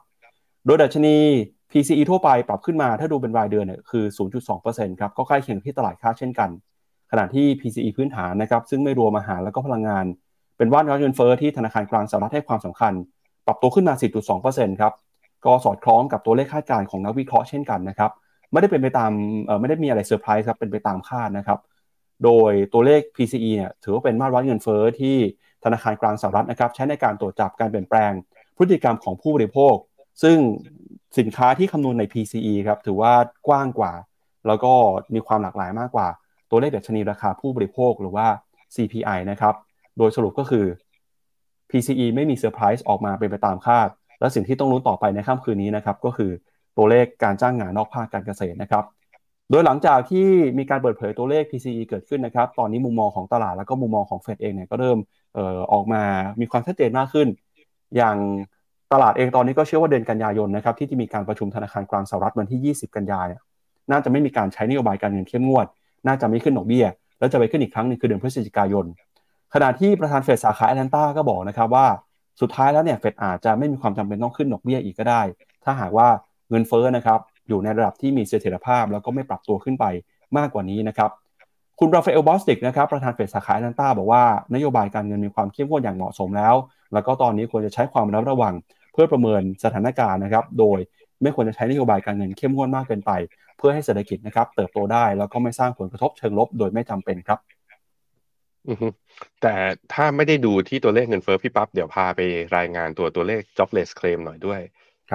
โดยดัชนี PCE ทั่วไปปรับขึ้นมาถ้าดูเป็นรายเดือนเนี่ยคือ 0.2%ครับก็ใกล้เคียงที่ตลาดคาดเช่นกัน ขณะที่ PCE พื้นฐานนะครับซึ่งไม่รวมอาหารแล้วก็พลังงาน เป็นว่านวัดเงินเฟ้อที่ธนาคารกลางสหรัฐให้ความสำคัญ ปรับตัวขึ้นมา 4.2%ครับก็สอดคล้องกับตัวเลขคาดการณ์ของนักวิเคราะห์เช่นกันนะครับไม่ได้เป็นไปตามไม่ได้มีอะไรเซอร์ไพรส์ครับเป็นไปตามคาดนะครับโดยตัวเลข PCE เนี่ยถือว่าเป็นมาตรวัดเงินเฟ้อที่ธนาคารกลางสหรัฐนะครับใช้ในการตรวจจับการเปลี่ยนแปลง พฤติกรรมของผู้บริโภค ซึ่งสินค้าที่คำนวณใน PCE ครับถือว่ากว้างกว่า แล้วก็มีความหลากหลายมากกว่า ตัวเลขดัชนีราคาผู้บริโภคหรือว่า CPI นะครับโดยสรุปก็คือ PCE ไม่มีเซอร์ไพรส์ออกมาเป็นไปตามคาด และสิ่งที่ต้องรู้ต่อไปในค่ำคืนนี้นะครับก็คือตัวเลขการจ้างงานนอกภาคการเกษตรนะครับ โดยหลังจากที่มีการเปิดเผยตัวเลข PCE เกิดขึ้นนะครับ ตอนนี้มุมมองของตลาดแล้วก็มุมมองของเฟดเองเนี่ยก็เริ่มออออกมามีความชัดเจนมากขึ้น อย่างตลาดเองตอนนี้ก็เชื่อว่าเดือนกันยายนนะครับที่จะมีการประชุมธนาคารกลางสหรัฐวันที่ 20 กันยายนน่าจะไม่มีการใช้นโยบายการเงินเข้มงวด น่าจะไม่ขึ้นดอกเบี้ย แล้วจะไปขึ้นอีกครั้งนึงคือเดือนพฤศจิกายน ขณะที่ประธานเฟดสาขาแอตแลนตาก็บอกนะครับว่าสุดท้ายแล้วเนี่ยเฟดอาจจะไม่มีความจำเป็นต้องขึ้นดอกเบี้ยอีกก็ได้ ถ้าหากว่าเงินเฟ้อนะครับอยู่ในระดับที่มีเสถียรภาพ แล้วก็ไม่ปรับตัวขึ้นไปมากกว่านี้นะครับคุณราฟาเอลบอสติกนะครับประธานเฟดสาขาแอตแลนตาบอกว่านโยบายการเงินมีความเข้มข้นอย่างเหมาะสมแล้ว แล้วก็ตอนนี้ควรจะใช้ความระมัดระวัง เพื่อประเมินสถานการณ์นะครับโดยไม่ควรจะใช้นโยบายการเงินเข้มข้นมากเกินไป เพื่อให้เศรษฐกิจนะครับเติบโตได้แล้วก็ไม่สร้างผลกระทบเชิงลบโดยไม่จำเป็นครับ แต่ถ้าไม่ได้ดูที่ตัวเลขเงินเฟ้อพี่ปั๊บเดี๋ยวพาไปรายงานตัวตัวเลข jobless claim หน่อยด้วย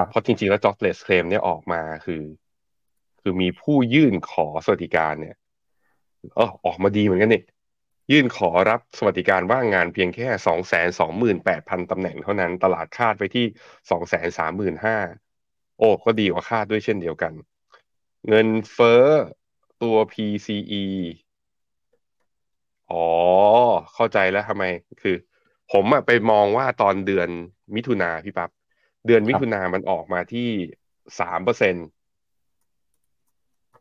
เพราะจริงๆแล้ว jobless claim เนี่ยออกมาคือ คือมีผู้ยื่นขอสวัสดิการเนี่ยเออออกมาดีเหมือนกันนี่ยื่นขอรับสวัสดิการว่างงานเพียงแค่สองแสนสองหมื่นแปดพันตำแหน่งเท่านั้นตลาดคาดไปที่สองแสนสามหมื่นห้าโอ้ก็ดีกว่าคาดด้วยเช่นเดียวกัน เงินเฟ้อตัว PCE อ๋อ เข้าใจแล้วทำไม คือ ผมอะไปมองว่าตอนเดือนมิถุนาพี่ปับ๊บเดือนมิถุนามันออกมาที่สามเปอร์เซ็น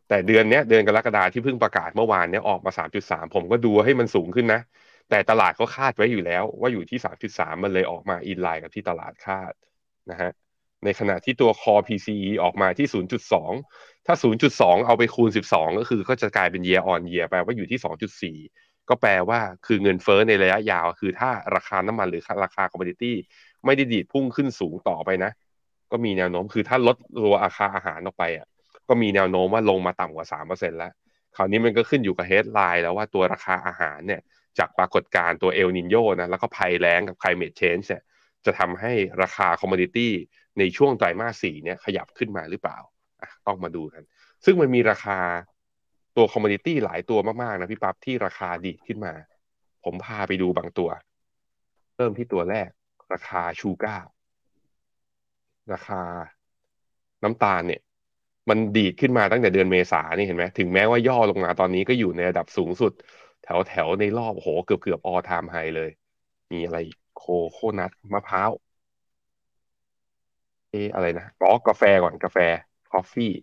แต่เดือนเนี้ยเดือนกรกฎาที่เพิ่งประกาศเมื่อวานเนี้ยออกมาสามจุดสามผมก็ดูให้มันสูงขึ้นนะ แต่ตลาดเขาคาดไว้อยู่แล้ว ว่าอยู่ที่สามจุดสามมันเลยออกมาอินไลน์กับที่ตลาดคาดนะฮะในขณะที่ตัว core PCE ออกมาที่0.2ถ้า0.2เอาไปคูณ12ก็คือก็จะกลายเป็น year on year แปลว่าอยู่ที่2.4 ก็แปลว่าคือเงินเฟ้อในระยะยาว คือถ้าราคาน้ำมันหรือราคา commodity ไม่ได้ดีดพุ่งขึ้นสูงต่อไปนะ ก็มีแนวโน้มคือถ้าลดตัวราคาอาหารออกไปอะก็มีแนวโน้มว่าลงมาต่ำกว่าสามเปอร์เซ็นต์แล้วคราวนี้มันก็ขึ้นอยู่กับ headline แล้วว่าตัวราคาอาหารเนี่ยจากปรากฏการณ์ตัวเอลนีโญนะแล้วก็ภัยแล้งกับไคลเม t เชนจ์เนี่ยจะทำให้ราคา commodity ในช่วงไตรมาสสี่เนี่ยขยับขึ้นมาหรือเปล่า ต้องมาดูกัน ซึ่งมันมีราคา ตัว commodity หลายตัวมากๆนะพี่ปั๊บที่ราคาดีดขึ้นมา ผมพาไปดูบางตัว เริ่มที่ตัวแรก ราคา sugar ราคาน้ำตาลเนี่ย มันดีดขึ้นมาตั้งแต่เดือนเมษานี่เห็นไหมถึงแม้ว่าย่อลงมาตอนนี้ก็อยู่ในระดับสูงสุด แถวแถวในรอบโหเกือบเกือบ all time high เลย มีอะไร coconut มะพร้าวเออะไรนะอ๋อกาแฟก่อนกาแฟ coffee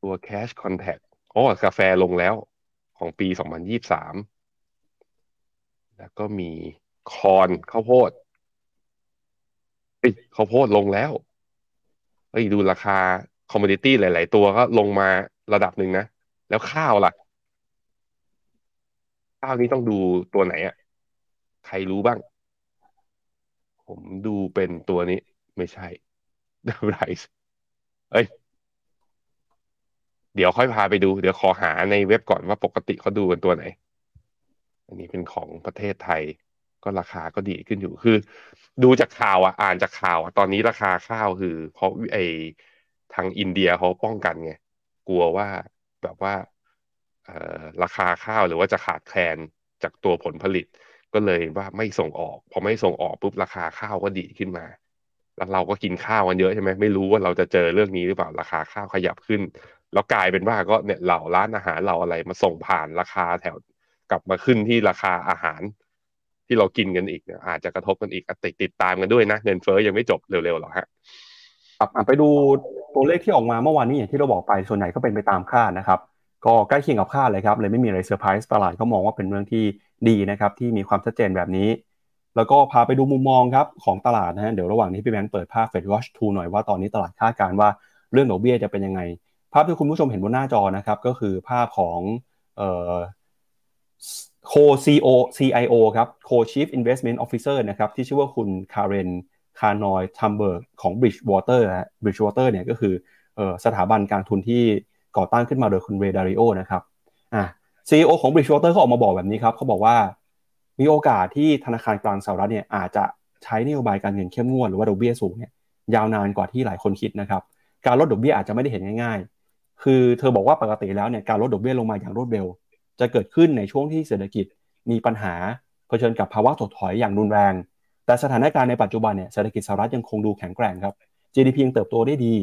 ตัว Cash Contact โอ้กาแฟลงแล้วของปี 2023 แล้วก็มีคอนข้าวโพดเฮ้ยข้าวโพดลงแล้วเฮ้ยดูราคาคอมมดิตี้หลาย ๆ ตัวก็ลงมาระดับหนึ่งนะ แล้วข้าวล่ะ ข้าวนี้ต้องดูตัวไหนอะ่ะใครรู้บ้าง ผมดูเป็นตัวนี้ ไม่ใช่ไรซ์เอ้ย เดี๋ยวค่อยพาไปดู เดี๋ยวขอหาในเว็บก่อนว่าปกติเขาดูกันตัวไหน อันนี้เป็นของประเทศไทย ก็ราคาก็ดีขึ้นอยู่คือ ดูจากข่าวอะอ่านจากข่าวอะตอนนี้ราคาข้าวคือ เพราะไอทางอินเดียเขาป้องกันไงกลัวว่าแบบว่าเอ่อราคาข้าวหรือว่าจะขาดแคลนจากตัวผลผลิต ก็เลยว่าไม่ส่งออกพอไม่ส่งออกปุ๊บราคาข้าวก็ดีขึ้นมาแล้วเราก็กินข้าวกันเยอะใช่ไหมไม่รู้ว่าเราจะเจอเรื่องนี้หรือเปล่าราคาข้าวขยับขึ้น แล้วกลายเป็นว่าก็เนี่ยเหล่าร้านอาหารเราอะไรมาส่งผ่านราคาแถวกลับมาขึ้นที่ราคาอาหาร ที่เรากินกันอีกเนี่ยอาจจะกระทบกันอีกติดติดตามกันด้วยนะเงินเฟ้อยังไม่จบเร็วๆหรอกฮะครับไปดูตัวเลขที่ออกมาเมื่อวานนี้อย่างที่เราบอกไปส่วนใหญ่ก็เป็นไปตามคาดนะครับ ก็ใกล้เคียงกับคาดเลยครับเลยไม่มีอะไรเซอร์ไพรส์ตลาดก็มองว่าเป็นเรื่องที่ดีนะครับที่มีความชัดเจนแบบนี้ แล้วก็พาไปดูมุมมองครับของตลาดนะฮะเดี๋ยวระหว่างนี้พี่แบงค์เปิดภาพ FedWatch Tool หน่อยว่าตอนนี้ตลาดคาดการณ์ว่าเรื่องดอกเบี้ยจะเป็นยังไง ภาพที่คุณผู้ชมเห็นบนหน้าจอนะครับ ก็คือภาพของโค CEO CIO ครับ Co Chief Investment Officer นะครับที่ชื่อว่าคุณคาเรนคาร์นิออลแทมเบอร์ของ Bridgewater ฮะ Bridgewater เนี่ยก็คือสถาบันการทุนที่ก่อตั้งขึ้นมาโดยคุณเรดาริโอนะครับอะ CEO ของ Bridgewater ก็ออกมาบอกแบบนี้ครับเขาบอกว่ามีโอกาสที่ธนาคารกลางสหรัฐเนี่ยอาจจะใช้นโยบายการเงินเข้มงวดหรือว่าดอกเบี้ยสูงเนี่ยยาวนานกว่าที่หลายคนคิดนะครับ การลดดอกเบี้ยอาจจะไม่ได้เห็นง่าย คือเธอบอกว่าปกติแล้วเนี่ยการลดดอกเบี้ยลงมาอย่างรวดเร็ว จะเกิดขึ้นในช่วงที่เศรษฐกิจมีปัญหาเผชิญกับภาวะถดถอยอย่างรุนแรง แต่สถานการณ์ในปัจจุบันเนี่ยเศรษฐกิจสหรัฐยังคงดูแข็งแกร่งครับ GDP ยังเติบโตได้ดี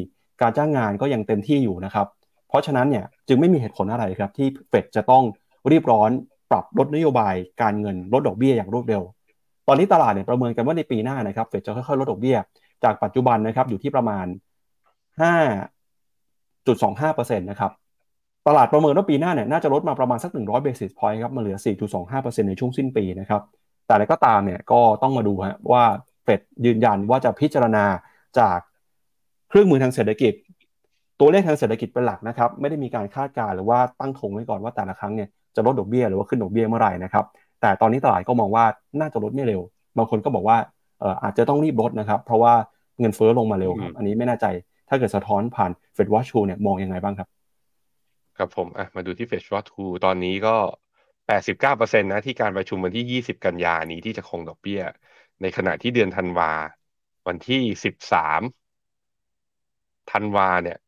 การจ้างงานก็ยังเต็มที่อยู่นะครับ เพราะฉะนั้นเนี่ยจึงไม่มีเหตุผลอะไรครับที่เฟดจะต้องรีบร้อนปรับลดนโยบายการเงินลดดอกเบี้ยอย่างรวดเร็ว ตอนนี้ตลาดเนี่ยประเมินกันว่าในปีหน้านะครับเฟดจะค่อยๆลดดอกเบี้ยจากปัจจุบันนะครับอยู่ที่ประมาณ 5.25%นะครับตลาดประเมินว่าปีหน้าเนี่ยน่าจะลดมาประมาณสัก 100 basis point ครับมาเหลือ 4.25%ในช่วงสิ้นปีนะครับแต่อะไรก็ตามเนี่ยก็ต้องมาดูฮะว่าเฟดยืนยันว่าจะพิจารณาจากเครื่องมือทางเศรษฐกิจ ตัวเลขทางเศรษฐกิจเป็นหลักนะครับไม่ได้มีการคาดการณ์หรือว่าตั้งธงไว้ก่อนว่าแต่ละครั้งเนี่ยจะลดดอกเบี้ยหรือว่าขึ้นดอกเบี้ยเมื่อไหร่นะครับแต่ตอนนี้ตลาดก็มองว่าน่าจะลดไม่เร็ว บางคนก็บอกว่าเอออาจจะต้องรีบลดนะครับ เพราะว่าเงินเฟ้อลงมาเร็วครับอันนี้ไม่แน่ใจ ถ้าเกิดสะท้อนผ่านเฟดวอชชูเนี่ยมองยังไงบ้างครับ ครับผมอะมาดูที่เฟดวอชชูตอนนี้ก็แปดสิบเก้าเปอร์เซ็นตนะที่การประชุมวันที่ยี่สิบกันยานี้ที่จะคงดอกเบี้ย ในขณะที่เดือนธันวา วันที่สิบสามธันวาเนี่ย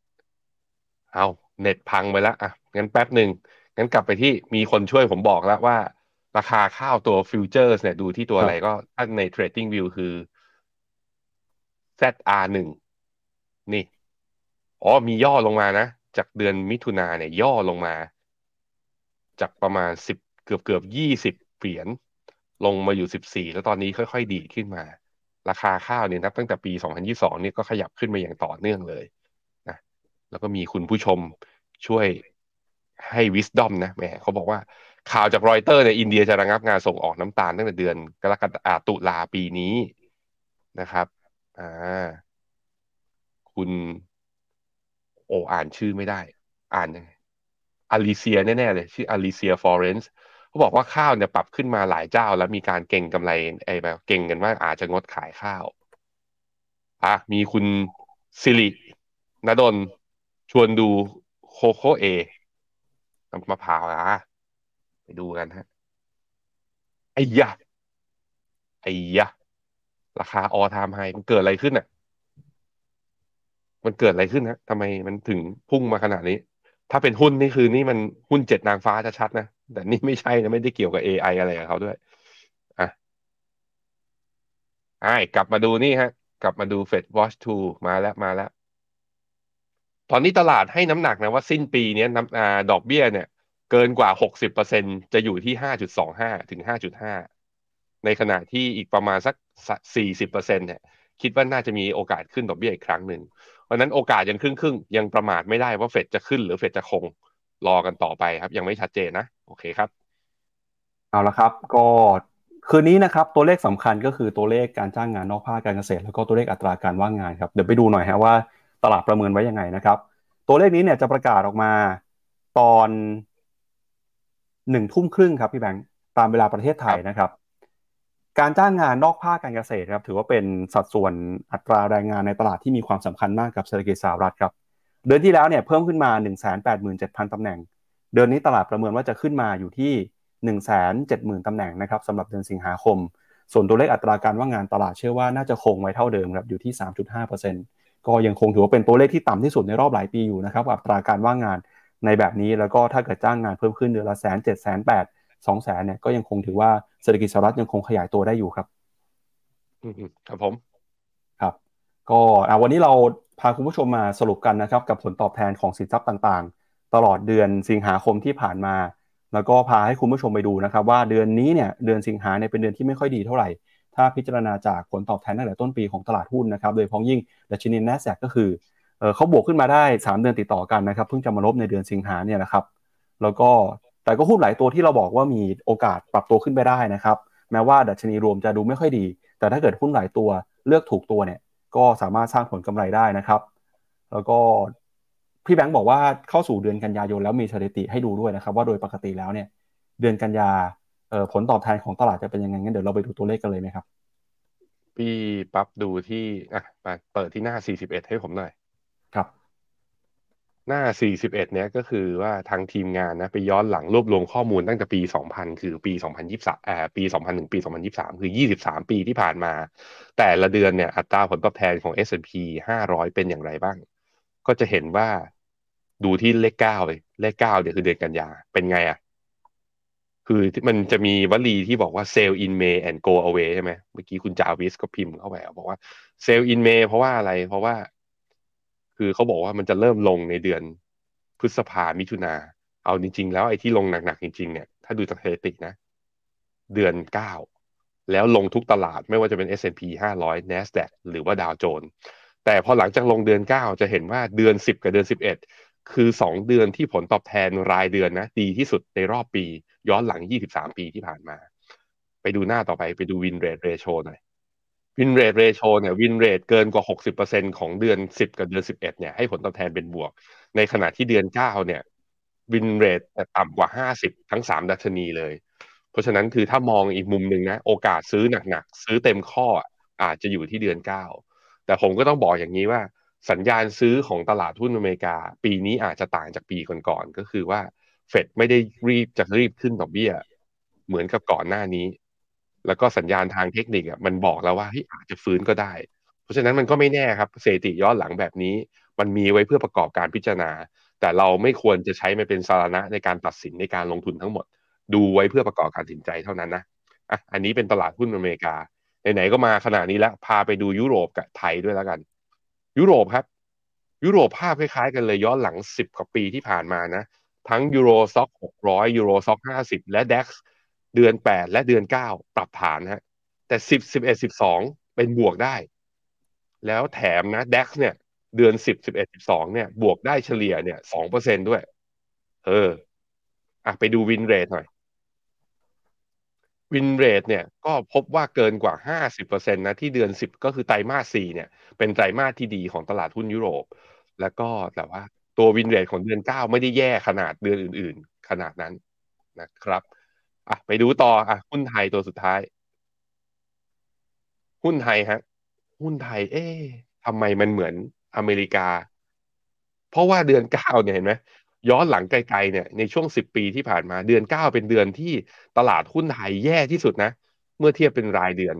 เอาเน็ตพังไปแล้วอะงั้นแป๊บหนึ่งงั้นกลับไปที่มีคนช่วยผมบอกแล้วว่า ราคาข้าวตัวฟิวเจอร์สเนี่ยดูที่ตัวอะไรก็ถ้าใน Trading View คือ ZR หนึ่ง นี่อ๋อมีย่อลงมานะ จากเดือนมิถุนาเนี่ย ย่อลงมา จากประมาณสิบเกือบเกือบยี่สิบเหรียญลงมาอยู่สิบสี่แล้วตอนนี้ค่อยๆ ดีขึ้นมา ราคาข้าวเนี่ยนับตั้งแต่ปีสองพันยี่สองนี่ก็ขยับขึ้นมาอย่างต่อเนื่องเลยนะแล้วก็มีคุณผู้ชมช่วยให้วิสดอมนะแหมเขาบอกว่าข่าวจากรอยเตอร์ในอินเดียจะระงับงานส่งออกน้ำตาลตั้งแต่เดือนกรกฎาตุลาปีนี้นะครับ อ่า คุณ โออ่านชื่อไม่ได้ อ่านยังไงอลิเซียแน่ๆเลย ชื่ออลิเซียฟอเรนซ์เขาบอกว่าข้าวเนี่ยปรับขึ้นมาหลายเจ้า แล้วมีการเก่งกำไรไอ้แบบเก่งกันว่าอาจจะงดขายข้าวอะมีคุณสิรินดลชวนดูโคโคเอน้ำมะพร้าวอะไปดูกันฮะไอ้ยะไอ้ยะราคาออทามไฮมันเกิดอะไรขึ้นอะ มันเกิดอะไรขึ้นฮะทำไมมันถึงพุ่งมาขนาดนี้ ถ้าเป็นหุ้นนี่คือนี่มันหุ้นเจ็ดนางฟ้าชัดๆนะ แต่นี่ไม่ใช่นะ ไม่ได้เกี่ยวกับ AI อะไรกับเขาด้วย อะไอ้กลับมาดูนี่ฮะ กลับมาดู Fed Watch 2 มาแล้วมาแล้ว ตอนนี้ตลาดให้น้ำหนักนะว่าสิ้นปีนี้น้ำอ่าดอกเบี้ยเนี่ย เกินกว่าหกสิบเปอร์เซ็นจะอยู่ที่ห้าจุดสองห้าถึงห้าจุดห้าในขณะที่อีกประมาณสักสี่สิบเปอร์เซ็นเนี่ยคิดว่าน่าจะมีโอกาสขึ้นดอกเบี้ยอีกครั้งหนึ่ง ราะนั้นโอกาสยังครึ่งครึ่งยังประมาทไม่ได้ว่าเฟดจะขึ้นหรือเฟดจะคงรอกันต่อไปครับ ยังไม่ชัดเจนนะ โอเคครับ เอาละครับ ก็คืนนี้นะครับ ตัวเลขสำคัญก็คือตัวเลขการจ้างงานนอกภาคการเกษตร แล้วก็ตัวเลขอัตราการว่างงานครับเดี๋ยวไปดูหน่อยฮะว่าตลาดประเมินไว้ยังไงนะครับ ตัวเลขนี้เนี่ยจะประกาศออกมาตอนหนึ่งทุ่มครึ่งครับพี่แบงค์ตามเวลาประเทศไทยนะครับ การจ้างงานนอกภาคการเกษตรครับถือว่าเป็นสัดส่วนอัตราแรงงานในตลาดที่มีความสำคัญมากกับเศรษฐกิจสหรัฐครับ เดือนที่แล้วเนี่ยเพิ่มขึ้นมา 187,000ตำแหน่ง เดือนนี้ตลาดประเมินว่าจะขึ้นมาอยู่ที่ 170,000ตำแหน่งนะครับสำหรับเดือนสิงหาคม ส่วนตัวเลขอัตราการว่างงานตลาดเชื่อว่าน่าจะคงไว้เท่าเดิมครับอยู่ที่ 3.5%ก็ยังคงถือว่าเป็นตัวเลขที่ต่ำที่สุดในรอบหลายปีอยู่นะครับอัตราการว่างงานในแบบนี้แล้วก็ถ้าเกิดจ้างงานเพิ่มขึ้นเดือนละแสนเจ็ดแสนแปด สองแสนเนี่ยก็ยังคงถือว่าเศรษฐกิจสหรัฐยังคงขยายตัวได้อยู่ครับอืมครับผมครับ ก็วันนี้เราพาคุณผู้ชมมาสรุปกันนะครับ กับผลตอบแทนของสินทรัพย์ต่างๆ ตลอดเดือนสิงหาคมที่ผ่านมา แล้วก็พาให้คุณผู้ชมไปดูนะครับ ว่าเดือนนี้เนี่ยเดือนสิงหาเนี่ยเป็นเดือนที่ไม่ค่อยดีเท่าไหร่ ถ้าพิจารณาจากผลตอบแทนตั้งแต่ต้นปีของตลาดหุ้นนะครับโดยพ้องยิ่งดัชนี n a s d a q ก็คือเขาบวกขึ้นมาได้ 3 เดือนติดต่อกันนะครับ เพิ่งจะมาลบในเดือนสิงหาเนี่ยนะครับ แล้วก็ แต่ก็หุ้นหลายตัวที่เราบอกว่ามีโอกาสปรับตัวขึ้นไปได้นะครับ แม้ว่าดัชนีรวมจะดูไม่ค่อยดี แต่ถ้าเกิดหุ้นหลายตัวเลือกถูกตัวเนี่ย ก็สามารถสร้างผลกำไรได้นะครับ แล้วก็พี่แบงค์บอกว่าเข้าสู่เดือนกันยายนแล้วมีสถิติให้ดูด้วยนะครับ ว่าโดยปกติแล้วเนี่ย เดือนกันยาผลตอบแทนของตลาดจะเป็นยังไงงั้นเดี๋ยวเราไปดูตัวเลขกันเลยไหมครับ พี่ปั๊บดูที่อะมาเปิดที่หน้า 41 ให้ผมหน่อยครับ หน้า 41 เนี้ยก็คือว่าทางทีมงานนะไปย้อนหลังรวบรวมข้อมูลตั้งแต่ปี 2000 คือปี 2023อ่าปี 2000ถึงปี 2023 คือ 23 ปีที่ผ่านมา แต่ละเดือนเนี่ยอัตราผลตอบแทนของ S&P 500 เป็นอย่างไรบ้าง ก็จะเห็นว่าดูที่เลขเก้าเลย เลขเก้าเดี๋ยวคือเดือนกันยา เป็นไงอะ คือมันจะมีวลีที่บอกว่า sell in May and go away ใช่ไหมเมื่อกี้คุณจาวิสก็พิมพ์เข้าไปบอกว่า sell in May เพราะว่าอะไรเพราะว่า คือเขาบอกว่ามันจะเริ่มลงในเดือนพฤษภามิถุนาเอาจริง ๆ แล้วไอ้ที่ลงหนักๆจริงๆเนี่ยถ้าดูจากสถิตินะ เดือนเก้าแล้วลงทุกตลาดไม่ว่าจะเป็น S&P 500 NASDAQ หรือว่าดาวโจนส์แต่พอหลังจากลงเดือนเก้าจะเห็นว่าเดือนสิบกับเดือนสิบเอ็ดคือสองเดือนที่ผลตอบแทนรายเดือนนะ ดีที่สุดในรอบปี ย้อนหลังยี่สิบสามปีที่ผ่านมา ไปดูหน้าต่อไปไปดู win rate ratio หน่อย win rate ratio เนี่ย win rate เกินกว่าหกสิบเปอร์เซ็นต์ของเดือนสิบกับเดือนสิบเอ็ดเนี่ยให้ผลตอบแทนเป็นบวก ในขณะที่เดือนเก้าเนี่ย win rate ต่ำกว่าห้าสิบทั้งสามดัชนีเลย เพราะฉะนั้นคือถ้ามองอีกมุมหนึ่งนะ โอกาสซื้อหนักๆ ซื้อเต็มข้ออาจจะอยู่ที่เดือนเก้าแต่ผมก็ต้องบอกอย่างนี้ว่า สัญญาณซื้อของตลาดหุ้นอเมริกา ปีนี้อาจจะต่างจากปีก่อนๆก็คือว่าเฟดไม่ได้รีบจะรีบขึ้นดอกเบี้ย เหมือนกับก่อนหน้านี้ แล้วก็สัญญาณทางเทคนิคอะมันบอกแล้วว่าอาจจะฟื้นก็ได้ เพราะฉะนั้นมันก็ไม่แน่ครับเศรษฐิย้อนหลังแบบนี้ มันมีไว้เพื่อประกอบการพิจารณา แต่เราไม่ควรจะใช้มันเป็นสาระในการตัดสินในการลงทุนทั้งหมด ดูไว้เพื่อประกอบการตัดสินใจเท่านั้นนะอะอันนี้เป็นตลาดหุ้นอเมริกาไหนๆก็มาขนาดนี้แล้วพาไปดูยุโรปกับไทยด้วยแล้วกัน ยุโรปครับ ยุโรปภาพคล้ายๆกันเลยย้อนหลังสิบกว่าปีที่ผ่านมานะ ทั้งยูโรซ็อกหกร้อยยูโรซ็อกห้าสิบและเด็ก เดือนแปดและเดือนเก้าปรับฐานฮะแต่สิบสิบเอ็ดสิบสองเป็นบวกได้ แล้วแถมนะเด็กเนี่ย เดือนสิบสิบเอ็ดสิบสองเนี่ย บวกได้เฉลี่ยเนี่ยสองเปอร์เซ็นด้วย เอออะไปดู win rate หน่อย win rate เนี่ยก็พบว่าเกินกว่า 50%นะที่เดือน 10 ก็คือไตรมาส4เนี่ย เป็นไตรมาสที่ดีของตลาดหุ้นยุโรป แล้วก็แต่ว่าตัว win rate ของเดือน 9 ไม่ได้แย่ขนาดเดือนอื่น ๆ ขนาดนั้นนะครับ อะไปดูต่ออะหุ้นไทยตัวสุดท้าย หุ้นไทยฮะ หุ้นไทย เอ๊ะทำไมมันเหมือนอเมริกา เพราะว่าเดือนเก้าเนี่ยเห็นไหมย้อนหลังไกลๆเนี่ยในช่วงสิบปีที่ผ่านมาเดือนเก้าเป็นเดือนที่ตลาดหุ้นไทยแย่ที่สุดนะ เมื่อเทียบเป็นรายเดือน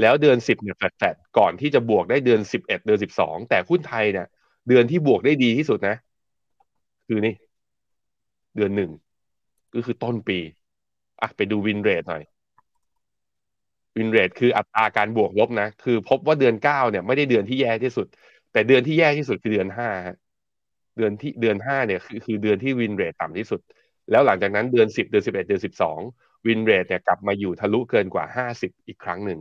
แล้วเดือนสิบเนี่ยแฟดก่อนที่จะบวกได้เดือนสิบเอ็ดเดือนสิบสองแต่หุ้นไทยเนี่ย เดือนที่บวกได้ดีที่สุดนะ คือนี่ เดือนหนึ่งก็คือต้นปี อะไปดูวินเรทหน่อยwin rate คืออัตราการบวกลบนะ คือพบว่าเดือนเก้าเนี่ยไม่ได้เดือนที่แย่ที่สุด แต่เดือนที่แย่ที่สุดคือเดือนห้าเดือนที่เดือนห้าเนี่ยคือคือเดือนที่ win rate ต่ำที่สุด แล้วหลังจากนั้นเดือนสิบเดือนสิบเอ็ดเดือนสิบสอง win rate เนี่ยกลับมาอยู่ทะลุเกินกว่าห้าสิบอีกครั้งหนึ่ง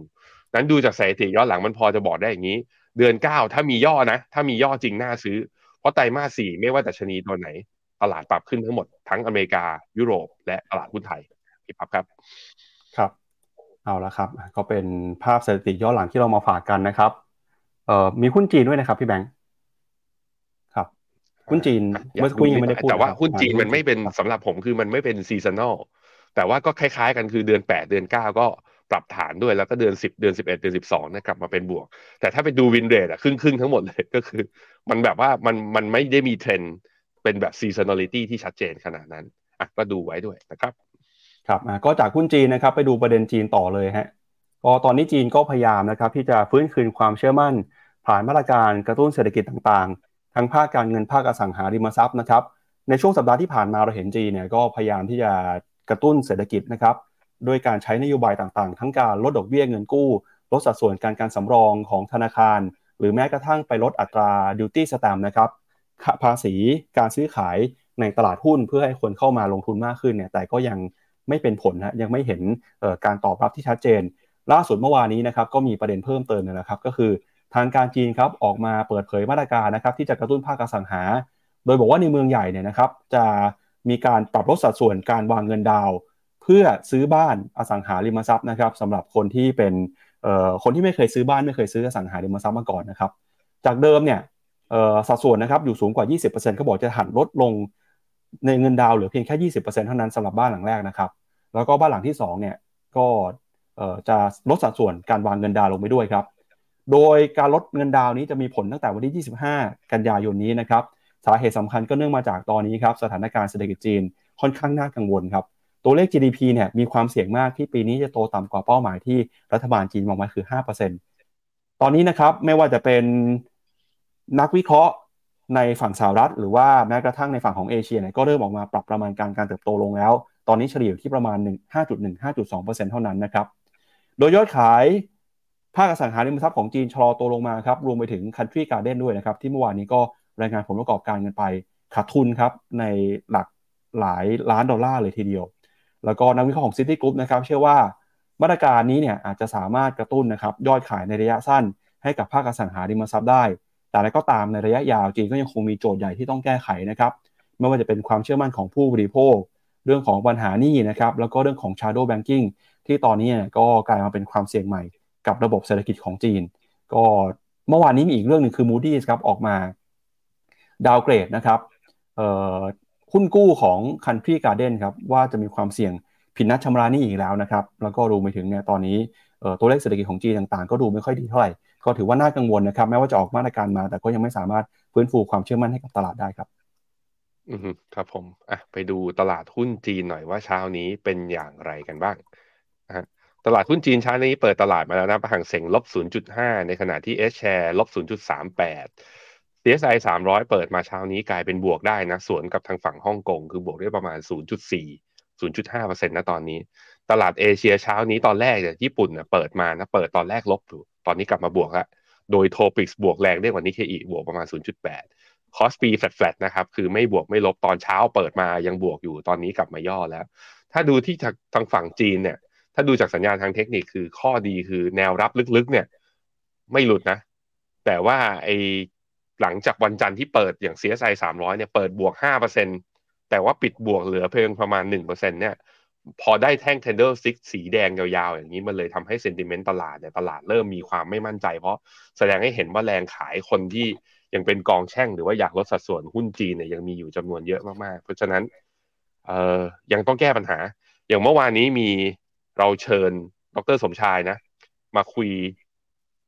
นั้นดูจากสถิติย้อนหลังมันพอจะบอกได้อย่างนี้ เดือนเก้าถ้ามีย่อนะ ถ้ามีย่อจริงน่าซื้อ เพราะไตรมาสสี่ไม่ว่าดัชนีตัวไหน ตลาดปรับขึ้นทั้งหมดทั้งอเมริกา ยุโรป และตลาดหุ้นไทย พี่ปั๊บครับ ครับ เอาละครับ ก็เป็นภาพสถิติย้อนหลังที่เรามาฝากกันนะครับเอ่อมีหุ้นจีนด้วยนะครับ พี่แบงค์หุ้นจีนเมื่อคุยยังไม่ได้พูดแต่ว่าหุ้นจีนมันไม่เป็นสำหรับผมคือมันไม่เป็น seasonal แต่ว่าก็คล้ายๆกันคือเดือนแปดเดือนเก้าก็ปรับฐานด้วยแล้วก็เดือนสิบเดือนสิบเอ็ดเดือนสิบสองนะกลับมาเป็นบวก แต่ถ้าไปดู win rate อะครึ่งครึ่งทั้งหมดเลยก็คือ มันแบบว่ามันมันไม่ได้มีเทรนเป็นแบบซีซันอลิตี้ที่ชัดเจนขนาดนั้นอะก็ดูไว้ด้วยนะครับ ครับก็จากหุ้นจีนนะครับไปดูประเด็นจีนต่อเลยฮะก็ตอนนี้จีนก็พยายามนะครับที่จะฟื้นคืนความเชื่อมั่น ผ่านมาตรการกระตุ้นเศรษฐกิจต่างๆ ทั้งภาคการเงินภาคอสังหาริมทรัพย์นะครับในช่วงสัปดาห์ที่ผ่านมาเราเห็นจีนเนี่ยก็พยายามที่จะกระตุ้นเศรษฐกิจนะครับด้วยการใช้นโยบายต่างๆ ทั้งการลดดอกเบี้ยเงินกู้ ลดสัดส่วนการการสำรองของธนาคาร หรือแม้กระทั่งไปลดอัตราดิวตี้สแตมนะครับภาษีการซื้อขายในตลาดหุ้นเพื่อให้คนเข้ามาลงทุนมากขึ้นเนี่ยแต่ก็ยัง ไม่เป็นผลนะยังไม่เห็นการตอบรับที่ชัดเจน ล่าสุดเมื่อวานนี้นะครับก็มีประเด็นเพิ่มเติมนะครับ ก็คือทางการจีนครับออกมาเปิดเผยมาตรการนะครับที่จะกระตุ้นภาคอสังหา โดยบอกว่าในเมืองใหญ่เนี่ยนะครับ จะมีการปรับลดสัดส่วนการวางเงินดาว เพื่อซื้อบ้านอสังหาริมทรัพย์นะครับสำหรับคนที่เป็นคนที่ไม่เคยซื้อบ้านไม่เคยซื้ออสังหาริมทรัพย์มาก่อนนะครับ จากเดิมเนี่ยสัดส่วนนะครับอยู่สูงกว่า 20%เขาบอกจะหันลดลงในเงินดาวเหลือเพียงแค่ 20%เท่านั้นสำหรับบ้านหลังแรกนะครับ แล้วก็บ้านหลังที่2เนี่ยก็จะลดสัดส่วนการวางเงินดาวลงไปด้วยครับ โดยการลดเงินดาวนี้จะมีผลตั้งแต่วันที่ 25 กันยายนนี้นะครับ สาเหตุสำคัญก็เนื่องมาจากตอนนี้ครับสถานการณ์เศรษฐกิจจีนค่อนข้างน่ากังวลครับ ตัวเลข GDP เนี่ยมีความเสี่ยงมากที่ปีนี้จะโตต่ำกว่าเป้าหมายที่รัฐบาลจีนมองไว้คือ 5%ตอนนี้นะครับไม่ว่าจะเป็นนักวิเคราะห์ในฝั่งสหรัฐ หรือว่าแม้กระทั่งในฝั่งของเอเชียเนี่ยก็เริ่มออกมาปรับประมาณการการเติบโตลงแล้ว อนนี้เฉลี่ยอยู่ที่ประมาณ 5.1-5.2%เท่านั้นนะครับ โดยยอดขายภาคอสังหาริมทรัพย์ของจีนชะลอตัวลงมาครับ รวมไปถึง Country Garden ด้วยนะครับ ที่เมื่อวานนี้ก็รายงานผลประกอบการกันไป ขาดทุนครับ ในหลักหลายล้านดอลลาร์เลยทีเดียว แล้วก็นักวิเคราะห์ของ City Group นะครับ เชื่อว่ามาตรการนี้เนี่ยอาจจะสามารถกระตุ้นนะครับยอดขายในระยะสั้น ให้กับภาคอสังหาริมทรัพย์ได้ แต่แล้วก็ตามในระยะยาวจีนก็ยังคงมีโจทย์ใหญ่ที่ต้องแก้ไขนะครับ ไม่ว่าจะเป็นความเชื่อมั่นของผู้บริโภค เรื่องของปัญหานี้นะครับแล้วก็เรื่องของ shadow banking ที่ตอนนี้ก็กลายมาเป็นความเสี่ยงใหม่กับระบบเศรษฐกิจของจีน ก็เมื่อวานนี้มีอีกเรื่องหนึ่งคือ Moody's ครับออกมาดาวเกรดนะครับหุ้นกู้ของ Country Garden ครับว่าจะมีความเสี่ยงผิดนัดชำระหนี้อีกแล้วนะครับแล้วก็รวมไปถึงเนี่ยตอนนี้ตัวเลขเศรษฐกิจของจีนต่างๆ ก็ดูไม่ค่อยดีเท่าไหร่ ก็ถือว่าน่ากังวลนะครับแม้ว่าจะออกมาตรการมา แต่ก็ยังไม่สามารถฟื้นฟูความเชื่อมั่นให้กับตลาดได้ครับ อืมครับผมอะไปดูตลาดหุ้นจีนหน่อยว่าเช้านี้เป็นอย่างไรกันบ้างนะตลาดหุ้นจีนเช้านี้เปิดตลาดมาแล้วนะฮั่งเส็งลบ 0.5 ในขณะที่ H share ลบ 0.38 CSI 300 เปิดมาเช้านี้กลายเป็นบวกได้นะ สวนกับทางฝั่งฮ่องกง คือบวกได้ประมาณ 0.4 0.5%นะตอนนี้ ตลาดเอเชียเช้านี้ตอนแรกเนี่ยญี่ปุ่นเนี่ยเปิดมานะเปิดตอนแรกลบอยู่ตอนนี้กลับมาบวกแล้วโดย TOPIX บวกแรงได้กว่านิเคอิบวกประมาณ 0.8 คอสปีแฟลตๆนะครับ คือไม่บวกไม่ลบตอนเช้าเปิดมายังบวกอยู่ตอนนี้กลับมาย่อแล้ว ถ้าดูที่ทางฝั่งจีนเนี่ย ถ้าดูจากสัญญาณทางเทคนิคคือข้อดีคือแนวรับลึกๆเนี่ย ไม่หลุดนะ แต่ว่าไอหลังจากวันจันทร์ที่เปิดอย่าง CSI 300เนี่ยเปิดบวก 5%แต่ว่าปิดบวกเหลือเพียงประมาณ 1%เนี่ยพอได้แท่ง tender stick สีแดงยาวๆ อย่างนี้มันเลยทำให้เซนติเมนต์ตลาดเนี่ยตลาดเริ่มมีความไม่มั่นใจ เพราะแสดงให้เห็นว่าแรงขายคนที่ ยังเป็นกองแช่งหรือว่าอยากลดสัดส่วนหุ้นจีนเนี่ยยังมีอยู่จำนวนเยอะมากๆ เพราะฉะนั้นเอ่อยังต้องแก้ปัญหา อย่างเมื่อวานนี้มีเราเชิญดรสมชายนะ มาคุย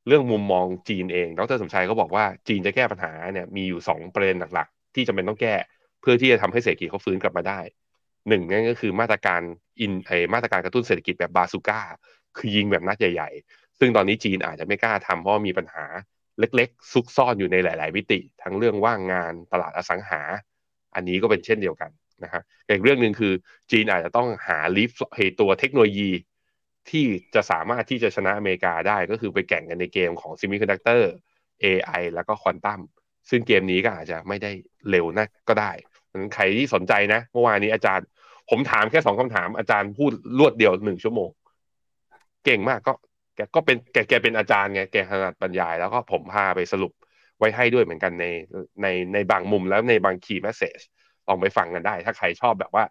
เรื่องมุมมองจีนเอง ดรสมชายก็บอกว่าจีนจะแก้ปัญหาเนี่ยมีอยู่สองประเด็นหลักๆ ที่จำเป็นต้องแก้ เพื่อที่จะทำให้เศรษฐกิจเขาฟื้นกลับมาได้หนึ่งนั่นก็คือมาตรการอินไอมาตรการกระตุ้นเศรษฐกิจแบบบาซูก้า คือยิงแบบนัดใหญ่ ๆ ซึ่งตอนนี้จีนอาจจะไม่กล้าทำเพราะมีปัญหา เล็กๆ ซุกซ่อนอยู่ในหลายๆวิติ ทั้งเรื่องว่างงานตลาดอสังหา อันนี้ก็เป็นเช่นเดียวกันนะฮะอีกเรื่องหนึ่งคือจีนอาจจะต้องหาลิฟต์ตัวเทคโนโลยี ที่จะสามารถที่จะชนะอเมริกาได้ก็คือไปแข่งกันในเกมของ semiconductor AI แล้วก็ควอนตัมซึ่งเกมนี้ก็อาจจะไม่ได้เร็วนะก็ได้ใครที่สนใจนะ เมื่อวานนี้อาจารย์ ผมถามแค่สองคำถามอาจารย์พูดรวดเดียวหนึ่งชั่วโมง เก่งมากก็ แกก็เป็นแกแกเป็นอาจารย์ไงแกถนัดบรรยาย แล้วก็ผมพาไปสรุปไว้ให้ด้วยเหมือนกันในในในบางมุมแล้วในบาง key message ลองไปฟังกันได้ ถ้าใครชอบแบบว่า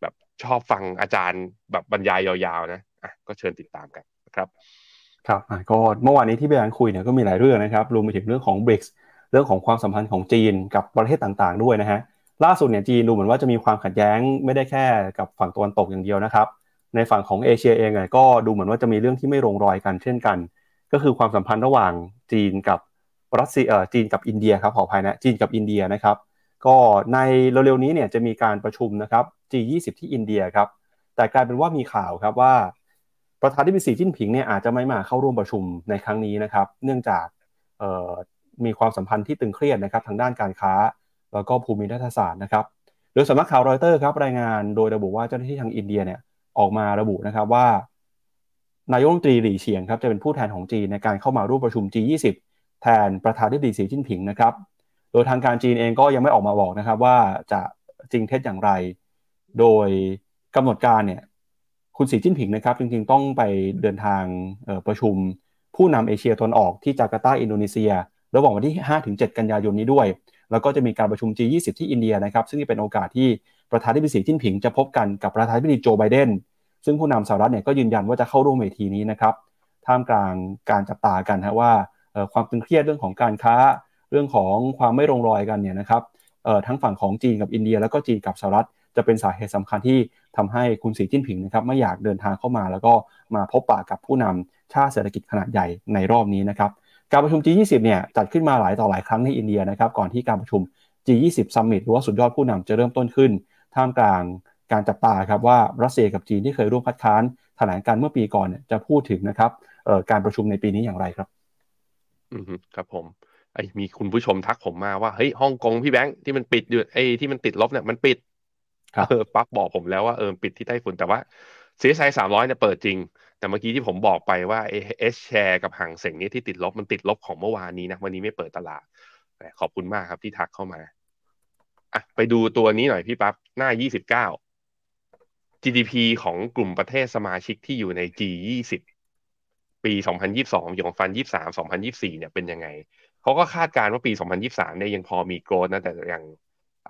แบบชอบฟังอาจารย์แบบบรรยายยาวๆนะอะก็เชิญติดตามกันนะครับครับก็เมื่อวานนี้ที่พี่แบงค์คุยเนี่ยก็มีหลายเรื่องนะครับรวมไปถึงเรื่องของ b r i c เรื่องของความสัมพันธ์ของจีนกับประเทศต่างๆ ด้วยนะฮะล่าสุดเนี่ยจีนดูเหมือนว่าจะมีความขัดแย้งไม่ได้แค่กับฝั่งตะวันตกอย่างเดียวนะครับ ในฝั่งของเอเชียเองก็ดูเหมือนว่าจะมีเรื่องที่ไม่ลงรอยกันเช่นกัน ก็คือความสัมพันธ์ระหว่างจีนกับรัสเซียจีนกับอินเดียครับขออภัยนะจีนกับอินเดียนะครับ ก็ในเร็วๆนี้เนี่ยจะมีการประชุมนะครับ G20 ที่อินเดียครับ แต่กลายเป็นว่ามีข่าวครับว่าประธานาธิบดีสีจิ้นผิงเนี่ยอาจจะไม่มาเข้าร่วมประชุมในครั้งนี้นะครับ เนื่องจากมีความสัมพันธ์ที่ตึงเครียดนะครับทางด้านการค้า แล้วก็ภูมิรัฐศาสตร์นะครับโดยสำนักข่าวรอยเตอร์ครับรายงานโดยระบุว่าเจ้าหน้าที่ทางอินเดียเนี่ย ออกมาระบุนะครับว่านายกรัฐมนตรีหลี่เฉียงครับจะเป็นผู้แทนของจีนในการเข้ามาร่วมประชุม G20 แทนประธานาธิบดีสีจิ้นผิงนะครับ โดยทางการจีนเองก็ยังไม่ออกมาบอกนะครับว่าจะจริงเท็จอย่างไร โดยกำหนดการเนี่ยคุณสีจิ้นผิงนะครับจริงๆต้องไปเดินทางประชุม ผู้นำเอเชียตะวันออกที่จาการ์ตาอินโดนีเซีย ระหว่างวันที่ 5-7 กันยายนนี้ด้วย แล้วก็จะมีการประชุม G20 ที่อินเดียนะครับซึ่งเป็นโอกาสที่ ประธานาธิบดีสีจิ้นผิงจะพบกันกับประธานาธิบดีโจไบเดนซึ่งผู้นำสหรัฐเนี่ยก็ยืนยันว่าจะเข้าร่วมเวทีนี้นะครับท่ามกลางการจับตากันฮะว่าความตึงเครียดเรื่องของการค้าเรื่องของความไม่ลงรอยกันเนี่ยนะครับทั้งฝั่งของจีนกับอินเดีย แล้วก็จีนกับสหรัฐจะเป็นสาเหตุสำคัญที่ทำให้คุณสีจิ้นผิงนะครับไม่อยากเดินทางเข้ามา แล้วก็มาพบปะกับผู้นำชาติเศรษฐกิจขนาดใหญ่ในรอบนี้นะครับการประชุม G20 เนี่ยจัดขึ้นมาหลายต่อหลายครั้งในอินเดียนะครับก่อนที่การประชุม G20 Summit หรือว่าสุดยอดผู้นำจะเริ่มต้นขึ้น ท่ามกลางการจับตาครับว่ารัสเซียกับจีนที่เคยร่วมคัดค้านแถลงการเมื่อปีก่อนจะพูดถึงนะครับการประชุมในปีนี้อย่างไรครับ อืมครับผมไอ้มีคุณผู้ชมทักผมมาว่าเฮ้ยฮ่องกงพี่แบงค์ที่มันปิดอยู่ไอ้ที่มันติดลบเนี่ยมันปิดครับเออปั๊บบอกผมแล้วว่าเออปิดที่ไต้ฝุ่นแต่ว่า CSI สามร้อยเนี่ยเปิดจริง แต่เมื่อกี้ที่ผมบอกไปว่าเอชแชร์กับห่างเสียงนี้ที่ติดลบมันติดลบของเมื่อวานนี้นะวันนี้ไม่เปิดตลาดแต่ขอบคุณมากครับที่ทักเข้ามา อะไปดูตัวนี้หน่อยพี่ปั๊บหน้า 29 GDP ของกลุ่มประเทศสมาชิกที่อยู่ใน G20 ปี 2022อย่าง2023 2024 เนี่ยเป็นยังไง เขาก็คาดการณ์ว่าปี 2023 เนี่ยยังพอมีโกรธนะ แต่ยัง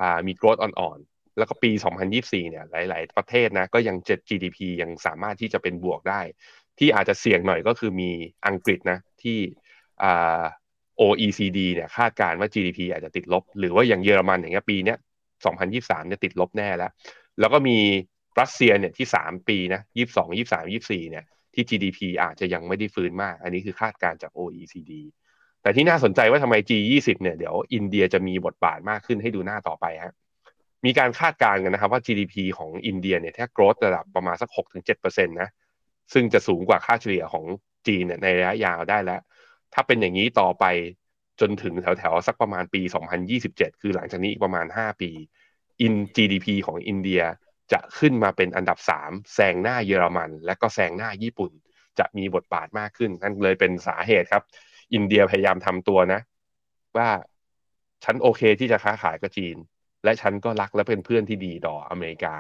อ่ามีโกรธอ่อนๆ แล้วก็ปี 2024 เนี่ย หลาย ๆ ประเทศนะ ก็ยังเจ็ด GDP ยังสามารถที่จะเป็นบวกได้ ที่อาจจะเสี่ยงหน่อยก็คือมีอังกฤษนะ ที่อ่า OECD เนี่ยคาดการณ์ว่า GDP อาจจะติดลบ หรือว่าอย่างเยอรมันอย่างเงี้ยปีเนี้ย2023เนี่ยติดลบแน่แล้ว แล้วก็มีรัสเซียเนี่ยที่ 3 ปีนะ22 23 24เนี่ยที่ GDP อาจจะยังไม่ได้ฟื้นมาก อันนี้คือคาดการณ์จาก OECD แต่ที่น่าสนใจว่าทำไม G20 เนี่ยเดี๋ยวอินเดียจะมีบทบาทมากขึ้นให้ดูหน้าต่อไปฮะมีการคาดการณ์กันนะครับว่า GDP ของอินเดียเนี่ยถ้า growth ระดับประมาณสัก 6-7%นะซึ่งจะสูงกว่าค่าเฉลี่ยของจีนเนี่ยในระยะยาวได้แล้ว ถ้าเป็นอย่างนี้ต่อไปจนถึงแถวๆ สักประมาณปี 2027 คือหลังจากนี้อีกประมาณ 5 ปีอิน GDP ของอินเดียจะขึ้นมาเป็นอันดับ 3 แซงหน้าเยอรมัน และก็แซงหน้าญี่ปุ่น จะมีบทบาทมากขึ้น นั่นเลยเป็นสาเหตุครับ อินเดียพยายามทำตัวนะ ว่าฉันโอเคที่จะค้าขายกับจีน และฉันก็รักและเป็นเพื่อนที่ดีต่ออเมริกา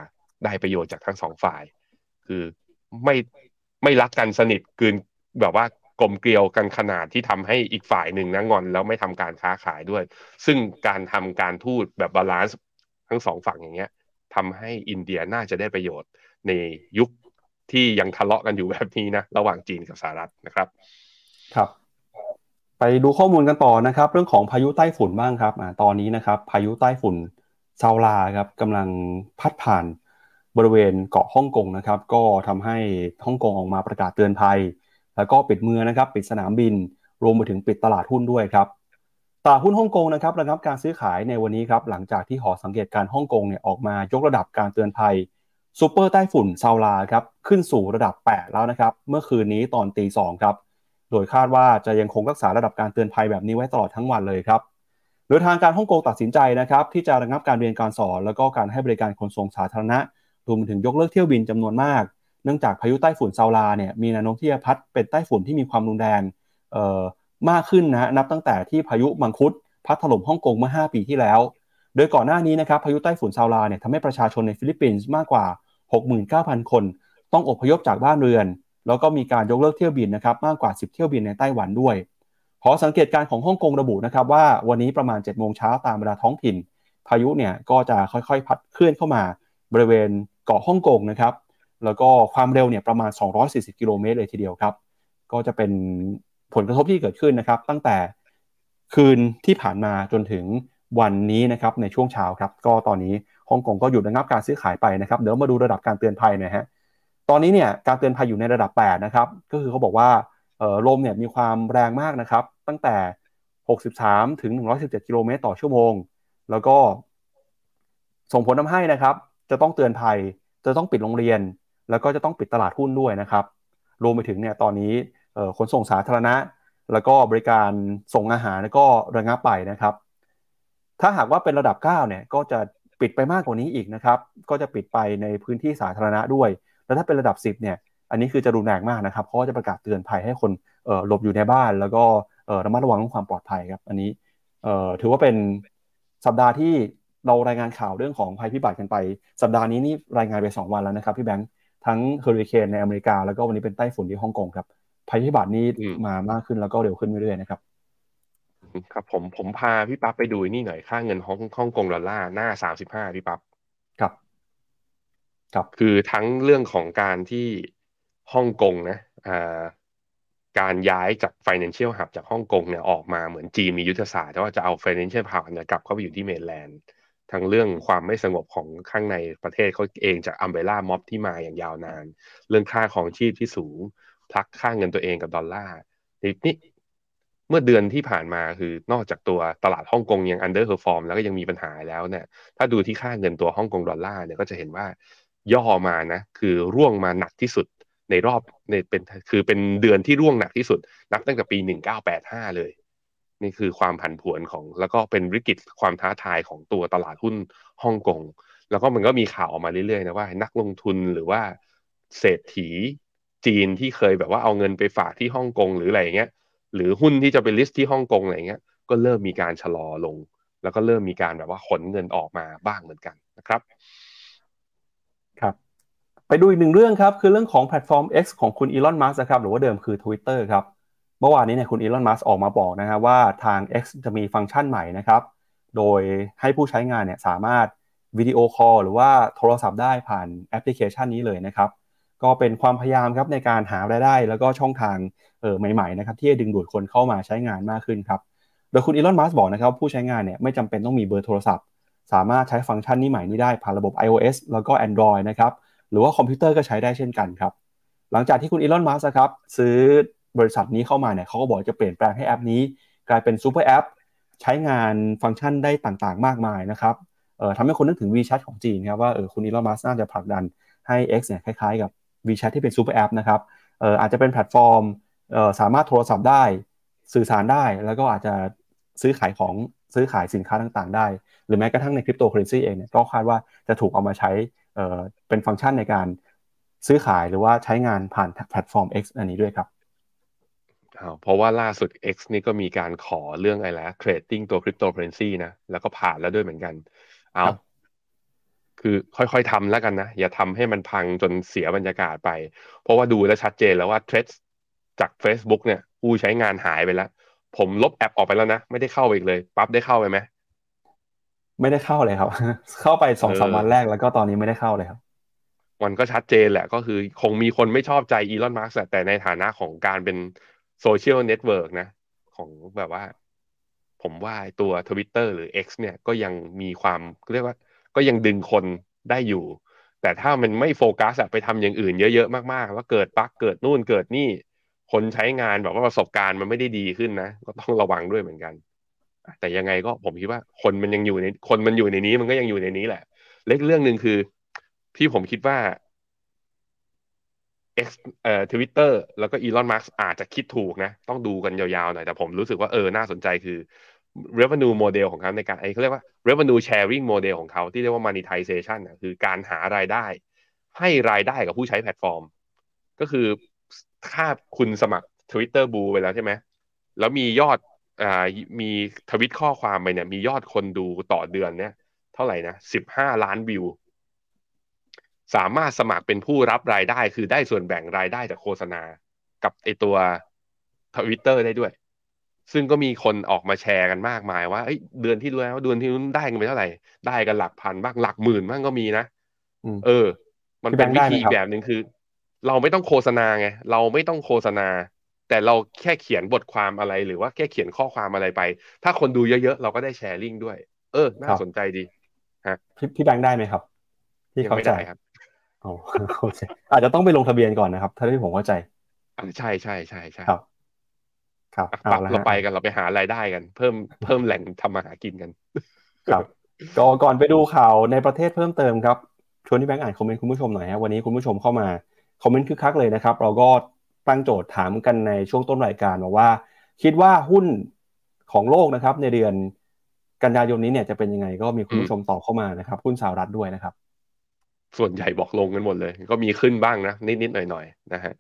ได้ประโยชน์จากทั้งสองฝ่าย คือไม่ไม่รักกันสนิทเกินแบบว่า กลมเกลียวกันขนาดที่ทำให้อีกฝ่ายหนึ่งนะงอนแล้วไม่ทำการค้าขายด้วย ซึ่งการทำการทูตแบบ balance ทั้งสองฝั่งอย่างเงี้ยทำให้อินเดียน่าจะได้ประโยชน์ในยุคที่ยังทะเลาะกันอยู่แบบนี้นะระหว่างจีนกับสหรัฐนะครับ ครับ ไปดูข้อมูลกันต่อนะครับ เรื่องของพายุใต้ฝุ่นบ้างครับอตอนนี้นะครับ พายุใต้ฝุ่นซาลาครับกำลังพัดผ่านบริเวณเกาะฮ่องกงนะครับ ก็ทำให้ฮ่องกงออกมาประกาศเตือนภัย แล้วก็ปิดเมืองนะครับ ปิดสนามบิน รวมไปถึงปิดตลาดหุ้นด้วยครับ ตลาดหุ้นฮ่องกงนะครับระงับการซื้อขายในวันนี้ครับ หลังจากที่หอสังเกตการฮ่องกงเนี่ยออกมายกระดับการเตือนภัยซูเปอร์ใต้ฝุ่นซาลาครับขึ้นสู่ระดับ 8 แล้วนะครับ เมื่อคืนนี้ตอนตีสองครับ โดยคาดว่าจะยังคงรักษาระดับการเตือนภัยแบบนี้ไว้ตลอดทั้งวันเลยครับโดยทางการฮ่องกงตัดสินใจนะครับที่จะระงับการเรียนการสอน แล้วก็การให้บริการขนส่งสาธารณะรวมถึงยกเลิกเที่ยวบินจำนวนมาก เนื่องจากพายุไต้ฝุ่นซาวลาเนี่ยมีแนวโน้มที่จะพัดเป็นไต้ฝุ่นที่มีความรุนแรงเอ่อมากขึ้นนะนับตั้งแต่ที่พายุมังคุดพัดถล่มฮ่องกงเมื่อ 5 ปีที่แล้ว โดยก่อนหน้านี้นะครับพายุไต้ฝุ่นซาวลาเนี่ยทำให้ประชาชนในฟิลิปปินส์มากกว่า 69,000 คน ต้องอพยพจากบ้านเรือน แล้วก็มีการยกเลิกเที่ยวบินนะครับมากกว่า 10 เที่ยวบินในไต้หวันด้วยหอสังเกตการของฮ่องกงระบุนะครับว่าวันนี้ประมาณ 7 โมงเช้าตามเวลาท้องถิ่น พายุเนี่ยก็จะค่อยๆ พัดเคลื่อนเข้ามาบริเวณเกาะฮ่องกงนะครับ แล้วก็ความเร็วเนี่ยประมาณ 240 กิโลเมตรเลยทีเดียวครับ ก็จะเป็นผลกระทบที่เกิดขึ้นนะครับ ตั้งแต่คืนที่ผ่านมาจนถึงวันนี้นะครับในช่วงเช้าครับ ก็ตอนนี้ฮ่องกงก็หยุดระงับการซื้อขายไปนะครับ เดี๋ยวมาดูระดับการเตือนภัยหนะฮะตอนนี้เนี่ยการเตือนภัยอยู่ในระดับ 8 นะครับ ก็คือเขาบอกว่าลมเนี่ยมีความแรงมากนะครับ ตั้งแต่ 63 ถึง 117 กิโลเมตรต่อชั่วโมง แล้วก็ส่งผลทำให้นะครับ จะต้องเตือนภัย จะต้องปิดโรงเรียน แล้วก็จะต้องปิดตลาดหุ้นด้วยนะครับ รวมไปถึงเนี่ยตอนนี้ขนส่งสาธารณะ แล้วก็บริการส่งอาหารก็ระงับไปนะครับ ถ้าหากว่าเป็นระดับ9เนี่ยก็จะปิดไปมากกว่านี้อีกนะครับ ก็จะปิดไปในพื้นที่สาธารณะด้วย แล้วถ้าเป็นระดับ 10เนี่ยอันนี้คือจะรุนแรงมากนะครับเพราะจะประกาศเตือนภัยให้คนหลบอยู่ในบ้าน แล้วก็ระมัดระวังเรื่องความปลอดภัยครับ อันนี้ถือว่าเป็นสัปดาห์ที่เรารายงานข่าวเรื่องของภัยพิบัติกันไป สัปดาห์นี้นี่รายงานไป 2 วันแล้วนะครับพี่แบงค์ ทั้งเฮอริเคนในอเมริกา แล้วก็วันนี้เป็นไต้ฝุ่นที่ฮ่องกงครับภัยพิบัตินี้มามากขึ้นแล้วก็เร็วขึ้นเรื่อยๆนะครับครับผมผมพาพี่ปั๊บไปดูนี่หน่อยค่าเงินฮ่องฮ่องกงดอลลาร์หน้าสามสิบห้าพี่ปั๊บครับ ครับคือทั้งเรื่องของการที่ฮ่องกงนะอ่าการย้ายจาก Financial Hub จากฮ่องกงเนี่ยออกมาเหมือนจีนมียุทธศาสตร์ว่าจะเอา Financial Hub เนี่ยกลับเข้าไปอยู่ที่เมนแลนด์ ทั้งเรื่องความไม่สงบของข้างในประเทศเขาเองจากอัมเบล่าม็อบที่มาอย่างยาวนาน เรื่องค่าครองชีพที่สูง peg ค่าเงินตัวเองกับดอลลาร์นี่เมื่อเดือนที่ผ่านมาคือนอกจากตัวตลาดฮ่องกงยัง underperform แล้วก็ยังมีปัญหาแล้วเนี่ยถ้าดูที่ค่าเงินตัวฮ่องกงดอลลาร์เนี่ยก็จะเห็นว่าย่อมานะคือร่วงมาหนักที่สุดในรอบในเป็นคือเป็นเดือนที่ร่วงหนักที่สุด นับตั้งแต่ปี 1985 เลย นี่คือความผันผวนของ แล้วก็เป็นวิกฤตความท้าทายของตัวตลาดหุ้นฮ่องกงแล้วก็มันก็มีข่าวออกมาเรื่อยๆนะว่านักลงทุนหรือว่าเศรษฐีจีนที่เคยแบบว่าเอาเงินไปฝากที่ฮ่องกงหรืออะไรอย่างเงี้ยหรือหุ้นที่จะไป list ที่ฮ่องกงอะไรเงี้ยก็เริ่มมีการชะลอลง แล้วก็เริ่มมีการแบบว่าขนเงินออกมาบ้างเหมือนกันนะครับครับ ไปดูอีกหนึ่งเรื่องครับ คือเรื่องของแพลตฟอร์ม X ของคุณอีลอนมัสก์ครับหรือว่าเดิมคือ Twitter ครับ เมื่อวานนี้เนี่ยคุณอีลอนมัสก์ออกมาบอกนะครับว่าทาง X จะมีฟังก์ชันใหม่นะครับ โดยให้ผู้ใช้งานเนี่ยสามารถ video call หรือว่าโทรศัพท์ได้ผ่านแอปพลิเคชันนี้เลยนะครับ ก็เป็นความพยายามครับในการหารายได้ แล้วก็ช่องทางเออใหม่ๆนะครับที่จะดึงดูดคนเข้ามาใช้งานมากขึ้นครับ โดยคุณอีลอนมัสก์บอกนะครับผู้ใช้งานเนี่ยไม่จำเป็นต้องมีเบอร์โทรศัพท์ สามารถใช้ฟังก์ชันนี้ใหม่นี้ได้ผ่านระบบ iOS แล้วก็ Android นะครับหรือว่าคอมพิวเตอร์ก็ใช้ได้เช่นกันครับหลังจากที่คุณอีลอนมัสก์ครับซื้อ บริษัทนี้เข้ามาเนี่ยเขาก็บอกจะเปลี่ยนแปลงให้แอปนี้ กลายเป็น super app ใช้งานฟังก์ชันได้ต่างๆ มากมายนะครับเอ่อทำให้คนนึกถึง WeChat ของจีนครับว่าเออคุณอีลอนมัสก์น่าจะผลักดันให้ X เนี่ยคล้ายๆกับ WeChat ที่เป็น super app นะครับเอ่ออาจจะเป็นแพลตฟอร์มเอ่อสามารถโทรศัพท์ได้สื่อสารได้ แล้วก็อาจจะซื้อขายของซื้อขายสินค้าต่างๆ ได้ หรือแม้กระทั่งในคริปโตเคอเรนซีเองเนี่ยก็คาดว่าจะถูกเอามาใช้เอ่อเป็นฟังก์ชันในการซื้อขายหรือว่าใช้งานผ่านแพลตฟอร์ม X อันนี้ด้วยครับ เพราะว่าล่าสุด X นี่ก็มีการขอเรื่องอะไรแล้ว trading ตัวคริปโตเคอเรนซีนะ แล้วก็ผ่านแล้วด้วยเหมือนกัน เอาคือค่อยๆทำแล้วกันนะ อย่าทำให้มันพังจนเสียบรรยากาศไป เพราะว่าดูแลชัดเจนแล้วว่าเทรดจาก Facebook เนี่ยผู้ใช้งานหายไปแล้ว ผมลบแอปออกไปแล้วนะ ไม่ได้เข้าอีกเลย ปั๊บได้เข้าไปไหม ไม่ได้เข้าเลยครับ เข้าไปสองสามวันแรกแล้วก็ตอนนี้ไม่ได้เข้าเลยครับมันก็ชัดเจนแหละก็คือคงมีคนไม่ชอบใจอีลอนมัสก์แต่ในฐานะของการเป็น social network นะ ของแบบว่า ผมว่าตัว Twitter หรือ X เนี่ยก็ยังมีความเรียกว่า ก็ยังดึงคนได้อยู่ แต่ถ้ามันไม่โฟกัสไปทำอย่างอื่นเยอะๆ มากๆ แล้วเกิด bug เกิดนู่นเกิดนี่ คนใช้งานแบบว่าประสบการณ์มันไม่ได้ดีขึ้นนะ ก็ต้องระวังด้วยเหมือนกัน แต่ยังไงก็ผมคิดว่าคนมันยังอยู่ในคนมันอยู่ในนี้มันก็ยังอยู่ในนี้แหละ อีกเรื่องหนึ่งคือที่ผมคิดว่า X เอ่อทวิตเตอร์แล้วก็อีลอนมาร์อาจจะคิดถูกนะ ต้องดูกันยาวๆหน่อย แต่ผมรู้สึกว่าเออน่าสนใจคือ revenue model ของเขาในการไอ้เขาเรียกว่า revenue sharing model ของเขาที่เรียกว่า monetization นะคือการหารายได้ ให้รายได้กับผู้ใช้แพลตฟอร์ม ก็คือถ้าคุณสมัคร Twitter Blue ไปแล้วใช่ไหมแล้วมียอดอ่ามีทวิตข้อความไปเนี่ยมียอดคนดูต่อเดือนเนี่ยเท่าไหร่นะสิบห้าล้านวิว สามารถสมัครเป็นผู้รับรายได้ คือได้ส่วนแบ่งรายได้จากโฆษณา กับไอตัวทวิตเตอร์ได้ด้วย ซึ่งก็มีคนออกมาแชร์กันมากมายว่าเดือนที่แล้วเดือนที่นู้นได้กันไปเท่าไหร่ ได้กันหลักพันบ้างหลักหมื่นบ้างก็มีนะเออ มันเป็นวิธีอีกแบบหนึ่งคือ เราไม่ต้องโฆษณาไงเราไม่ต้องโฆษณา แต่เราแค่เขียนบทความอะไรหรือว่าแค่เขียนข้อความอะไรไป ถ้าคนดูเยอะๆเราก็ได้แชร์ลิงก์ด้วย เออ น่าสนใจดีฮะพี่แบงค์ได้ไหมครับ ที่เขาใจครับ อ๋ออาจจะต้องไปลงทะเบียนก่อนนะครับ ถ้าที่ผมเข้าใจใช่ใช่ใช่ใช่ครับ ครับเราไปกันเราไปหารายได้กัน เพิ่มเพิ่มแหล่งทำมาหากินกัน ครับก็ก่อนไปดูข่าวในประเทศเพิ่มเติมครับชวนที่แบงค์อ่านคอมเมนต์คุณผู้ชมหน่อยฮะวันนี้คุณผู้ชมเข้ามาคอมเมนต์คึกคักเลยนะครับ เราก็ตั้งโจทย์ถามกันในช่วงต้นรายการบอกว่า คิดว่าหุ้นของโลกนะครับ ในเดือนกันยายนนี้เนี่ยจะเป็นยังไงก็มีคุณผู้ชมตอบเข้ามานะครับหุ้นสหรัฐด้วยนะครับ ส่วนใหญ่บอกลงกันหมดเลย ก็มีขึ้นบ้างนะ นิดๆหน่อยๆนะฮะ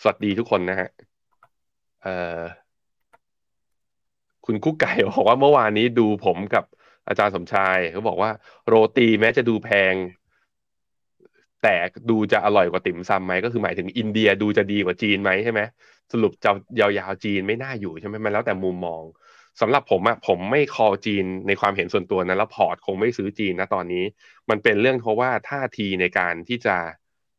สวัสดีทุกคนนะฮะเอ่อคุณกุ๊กไก่บอกว่าเมื่อวานนี้ดูผมกับอาจารย์สมชายเขาบอกว่าโรตีแม้จะดูแพง แต่ดูจะอร่อยกว่าติ่มซำไหมก็คือหมายถึงอินเดียดูจะดีกว่าจีนไหมใช่ไหมสรุปจะยาวๆจีนไม่น่าอยู่ใช่ไหมมันแล้วแต่มุมมอง สำหรับผมอะผมไม่คอจีนในความเห็นส่วนตัวนะแล้วพอร์ตคงไม่ซื้อจีนนะตอนนี้ มันเป็นเรื่องเพราะว่าท่าทีในการที่จะ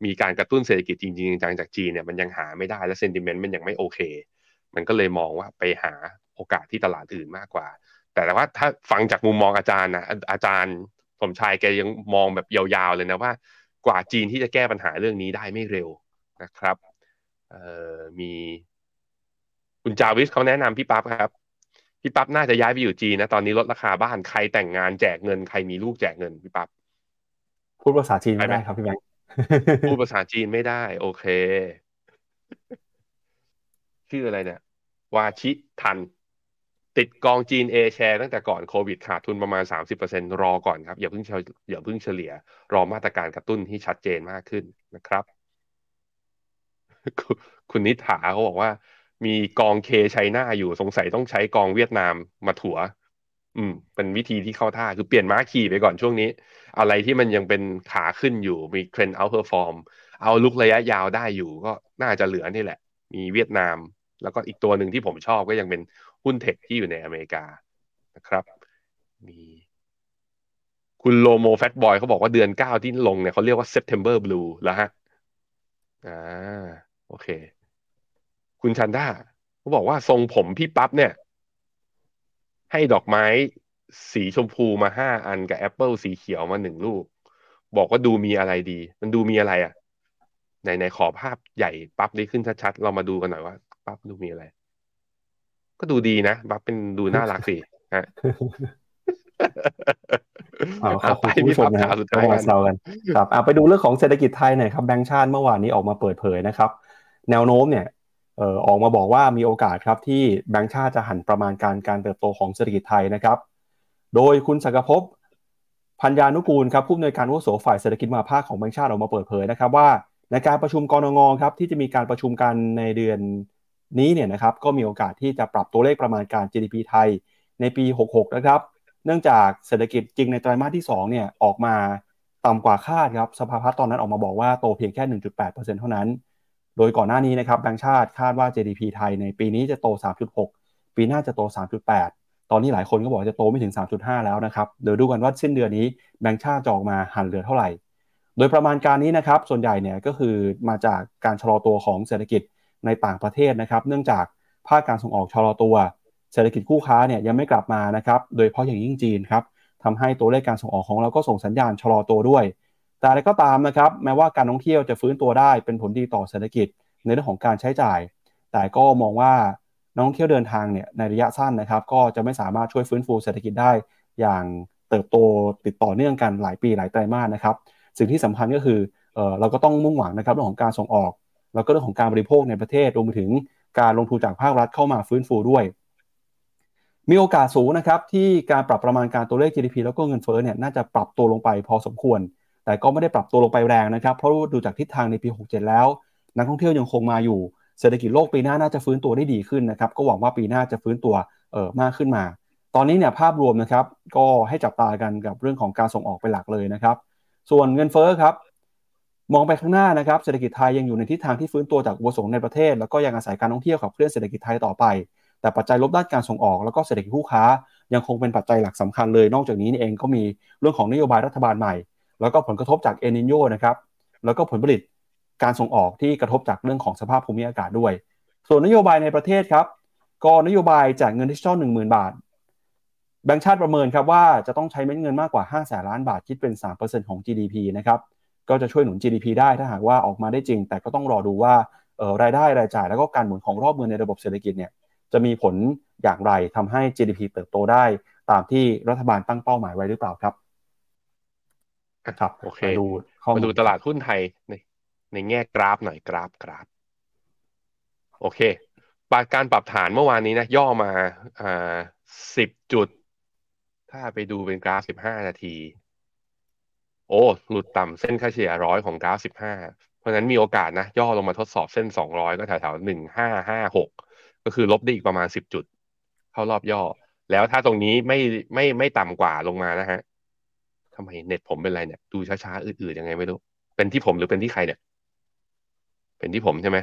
มีการกระตุ้นเศรษฐกิจจริงๆจังจากจีนเนี่ยมันยังหาไม่ได้และเซนติเมนต์มันยังไม่โอเค มันก็เลยมองว่าไปหาโอกาสที่ตลาดอื่นมากกว่า แต่ว่าถ้าฟังจากมุมมองอาจารย์นะอาจารย์สมชายแกยังมองแบบยาวๆเลยนะว่า กว่าจีนที่จะแก้ปัญหาเรื่องนี้ได้ไม่เร็วนะครับเอ่อมีคุณจาวิสเขาแนะนำพี่ปั๊บครับ พี่ปั๊บน่าจะย้ายไปอยู่จีนนะ ตอนนี้ลดราคาบ้านใครแต่งงานแจกเงินใครมีลูกแจกเงินพี่ปั๊บพูดภาษาจีนไม่ได้ครับพี่แบงค์พูดภาษาจีนไม่ได้ โอเค ชื่ออะไรเนี่ยวาชิทัน ติดกองจีน A แชร์ตั้งแต่ก่อนโควิดขาดทุนประมาณ 30%รอก่อนครับ อย่าเพิ่งเฉอย่าเพิ่งเฉลี่ย รอมาตรการกระตุ้นที่ชัดเจนมากขึ้นนะครับ คุณคุณนิถาเขาบอกว่า มีกองเคไชน่าอยู่สงสัยต้องใช้กองเวียดนามมาถัว อืม เป็นวิธีที่เข้าท่าคือเปลี่ยนม้าขี่ไปก่อนช่วงนี้ อะไรที่มันยังเป็นขาขึ้นอยู่มีเทรนด์ outperform outlook ระยะยาวได้อยู่ก็น่าจะเหลือนี่แหละ มีเวียดนาม แล้วก็อีกตัวหนึ่งที่ผมชอบก็ยังเป็นหุ้น tech ที่อยู่ในอเมริกานะครับ มีคุณโลโมแฟตบอยเขาบอกว่าเดือนเก้าที่ลงเนี่ยเขาเรียกว่า September Blue แล้วฮะ อ่า โอเค คุณชันด้าเขาบอกว่าทรงผมพี่ปั๊บเนี่ย ให้ดอกไม้สีชมพูมาห้าอันกับแอปเปิลสีเขียวมาหนึ่งลูก บอกว่าดูมีอะไรดี มันดูมีอะไรอะไหนไหนขอภาพใหญ่ปั๊บนี้ขึ้นชัดๆเรามาดูกันหน่อยว่าปั๊บดูมีอะไร ก็ดูดีนะปั๊บเป็นดูน่ารักสิฮะเอาขอบคุณไปคุณพี่ผู้ชปั๊มบนะคข่ารัวบสุดท้ายก็กัมานแซวกันครับอะไปดูเรื่องของเศรษฐกิจไทยหน่อยครับแบงก์ชาติเมื่อวานนี้ออกมาเปิดเผยนะครับ แนวโน้มเนี่ยเออกมาบอกว่ามีโอกาสครับที่แบงก์ชาติจะหันประมาณการการเติบโตของเศรษฐกิจไทยนะครับ โดยคุณสักภพพัญญานุกูลครับผู้อำนวยการวุโสฝ่ายเศรษฐกิจมหาภาคของแบงก์ชาติออกมาเปิดเผยนะครับว่าในการประชุมกรงงครับที่จะมีการประชุมกันในเดือนนี้เนี่ยนะครับก็มีโอกาสที่จะปรับตัวเลขประมาณการ GDP ไทยในปี 66 นะครับ เนื่องจากเศรษฐกิจจริงในไตรมาสที่2เนี่ยออกมาต่ำกว่าคาดครับสภาพัฒน์ตอนนั้นออกมาบอกว่าโตเพียงแค่ 1.8%เท่านั้น โดยก่อนหน้านี้นะครับแบงก์ชาติคาดว่า GDP ไทยในปีนี้จะโต 3.6 ปีหน้าจะโต 3.8 ตอนนี้หลายคนก็บอกจะโตไม่ถึง 3.5 แล้วนะครับเดี๋ยวดูกันว่าสิ้นเดือนนี้แบงก์ชาติจะออกมาหันเหลือเท่าไหร่ โดยประมาณการนี้นะครับส่วนใหญ่เนี่ยก็คือมาจากการชะลอตัวของเศรษฐกิจในต่างประเทศนะครับ เนื่องจากภาคการส่งออกชะลอตัว เศรษฐกิจคู่ค้าเนี่ยยังไม่กลับมานะครับ โดยเฉพาะอย่างยิ่งจีนครับทำให้ตัวเลขการส่งออกของเราก็ส่งสัญญาณชะลอตัวด้วย แต่อะไรก็ตามนะครับ แม้ว่าการท่องเที่ยวจะฟื้นตัวได้เป็นผลดีต่อเศรษฐกิจในเรื่องของการใช้จ่าย แต่ก็มองว่านักท่องเที่ยวเดินทางเนี่ยในระยะสั้นนะครับ ก็จะไม่สามารถช่วยฟื้นฟูเศรษฐกิจได้อย่างเติบโตติดต่อเนื่องกันหลายปีหลายไตรมาสนะครับ สิ่งที่สำคัญก็คือเออเราก็ต้องมุ่งหวังนะครับเรื่องของการส่งออก แล้วก็เรื่องของการบริโภคในประเทศรวมไปถึงการลงทุนจากภาครัฐเข้ามาฟื้นฟูด้วย มีโอกาสสูงนะครับที่การปรับประมาณการตัวเลข GDP แล้วก็เงินเฟ้อเนี่ยน่าจะปรับตัวลงไปพอสมควร แต่ก็ไม่ได้ปรับตัวลงไปแรงนะครับ เพราะดูจากทิศทางในปี 67 แล้ว นักท่องเที่ยวยังคงมาอยู่ เศรษฐกิจโลกปีหน้าน่าจะฟื้นตัวได้ดีขึ้นนะครับ ก็หวังว่าปีหน้าจะฟื้นตัวเออมากขึ้นมา ตอนนี้เนี่ยภาพรวมนะครับ ก็ให้จับตากันกับเรื่องของการส่งออกเป็นหลักเลยนะครับ ส่วนเงินเฟ้อครับ มองไปข้างหน้านะครับ เศรษฐกิจไทยยังอยู่ในทิศทางที่ฟื้นตัวจากอุปสงค์ในประเทศ แล้วก็ยังอาศัยการท่องเที่ยวขับเคลื่อนเศรษฐกิจไทยต่อไป แต่ปัจจัยลบด้านการส่งออกแล้วก็เศรษฐกิจคู่ค้า ยังคงเป็นปัจจัยหลักสำคัญเลย นอกจากนี้นี่เองก็มีเรื่องของนโยบายรัฐบาลใหม่ แล้วก็ผลกระทบจากเอนิโยนะครับ แล้วก็ผลผลิตการส่งออกที่กระทบจากเรื่องของสภาพภูมิอากาศด้วย ส่วนนโยบายในประเทศครับ ก็นโยบายแจกเงินดิจิทัลหนึ่งหมื่นบาท แบงก์ชาติประเมินครับว่าจะต้องใช้เม็ดเงินมากกว่า5แสนล้านบาทคิดเป็น 3%ของ GDP นะครับก็จะช่วยหนุน GDP ได้ถ้าหากว่าออกมาได้จริง แต่ก็ต้องรอดูว่าเออรายได้รายจ่าย แล้วก็การหมุนของรอบเงินในระบบเศรษฐกิจเนี่ยจะมีผลอย่างไรทำให้ GDP เติบโตได้ ตามที่รัฐบาลตั้งเป้าหมายไว้หรือเปล่าครับ ครับโอเคมาดูข้อมามูดูลตลาดหุ้นไทยในในแง่กราฟหน่อยกราฟกราฟ โอเคปรับการปรับฐานเมื่อวานนี้นะ ย่อมาอ่าสิบจุด ถ้าไปดูเป็นกราฟสิบห้านาที โอ้ หลุดต่ำเส้นค่าเฉลี่ยร้อยของกราฟสิบห้าเพราะฉะนั้นมีโอกาสนะ ย่อลงมาทดสอบเส้นสองร้อยก็แถวๆหนึ่งห้าห้าหกก็คือลบได้อีกประมาณสิบจุด เข้ารอบย่อ แล้วถ้าตรงนี้ไม่ไม่ไม่ต่ำกว่าลงมานะฮะ ทำไมเน็ตผมเป็นไรเนี่ย ดูช้าๆอืดๆยังไงไม่รู้ เป็นที่ผมหรือเป็นที่ใครเนี่ย เป็นที่ผมใช่ไหม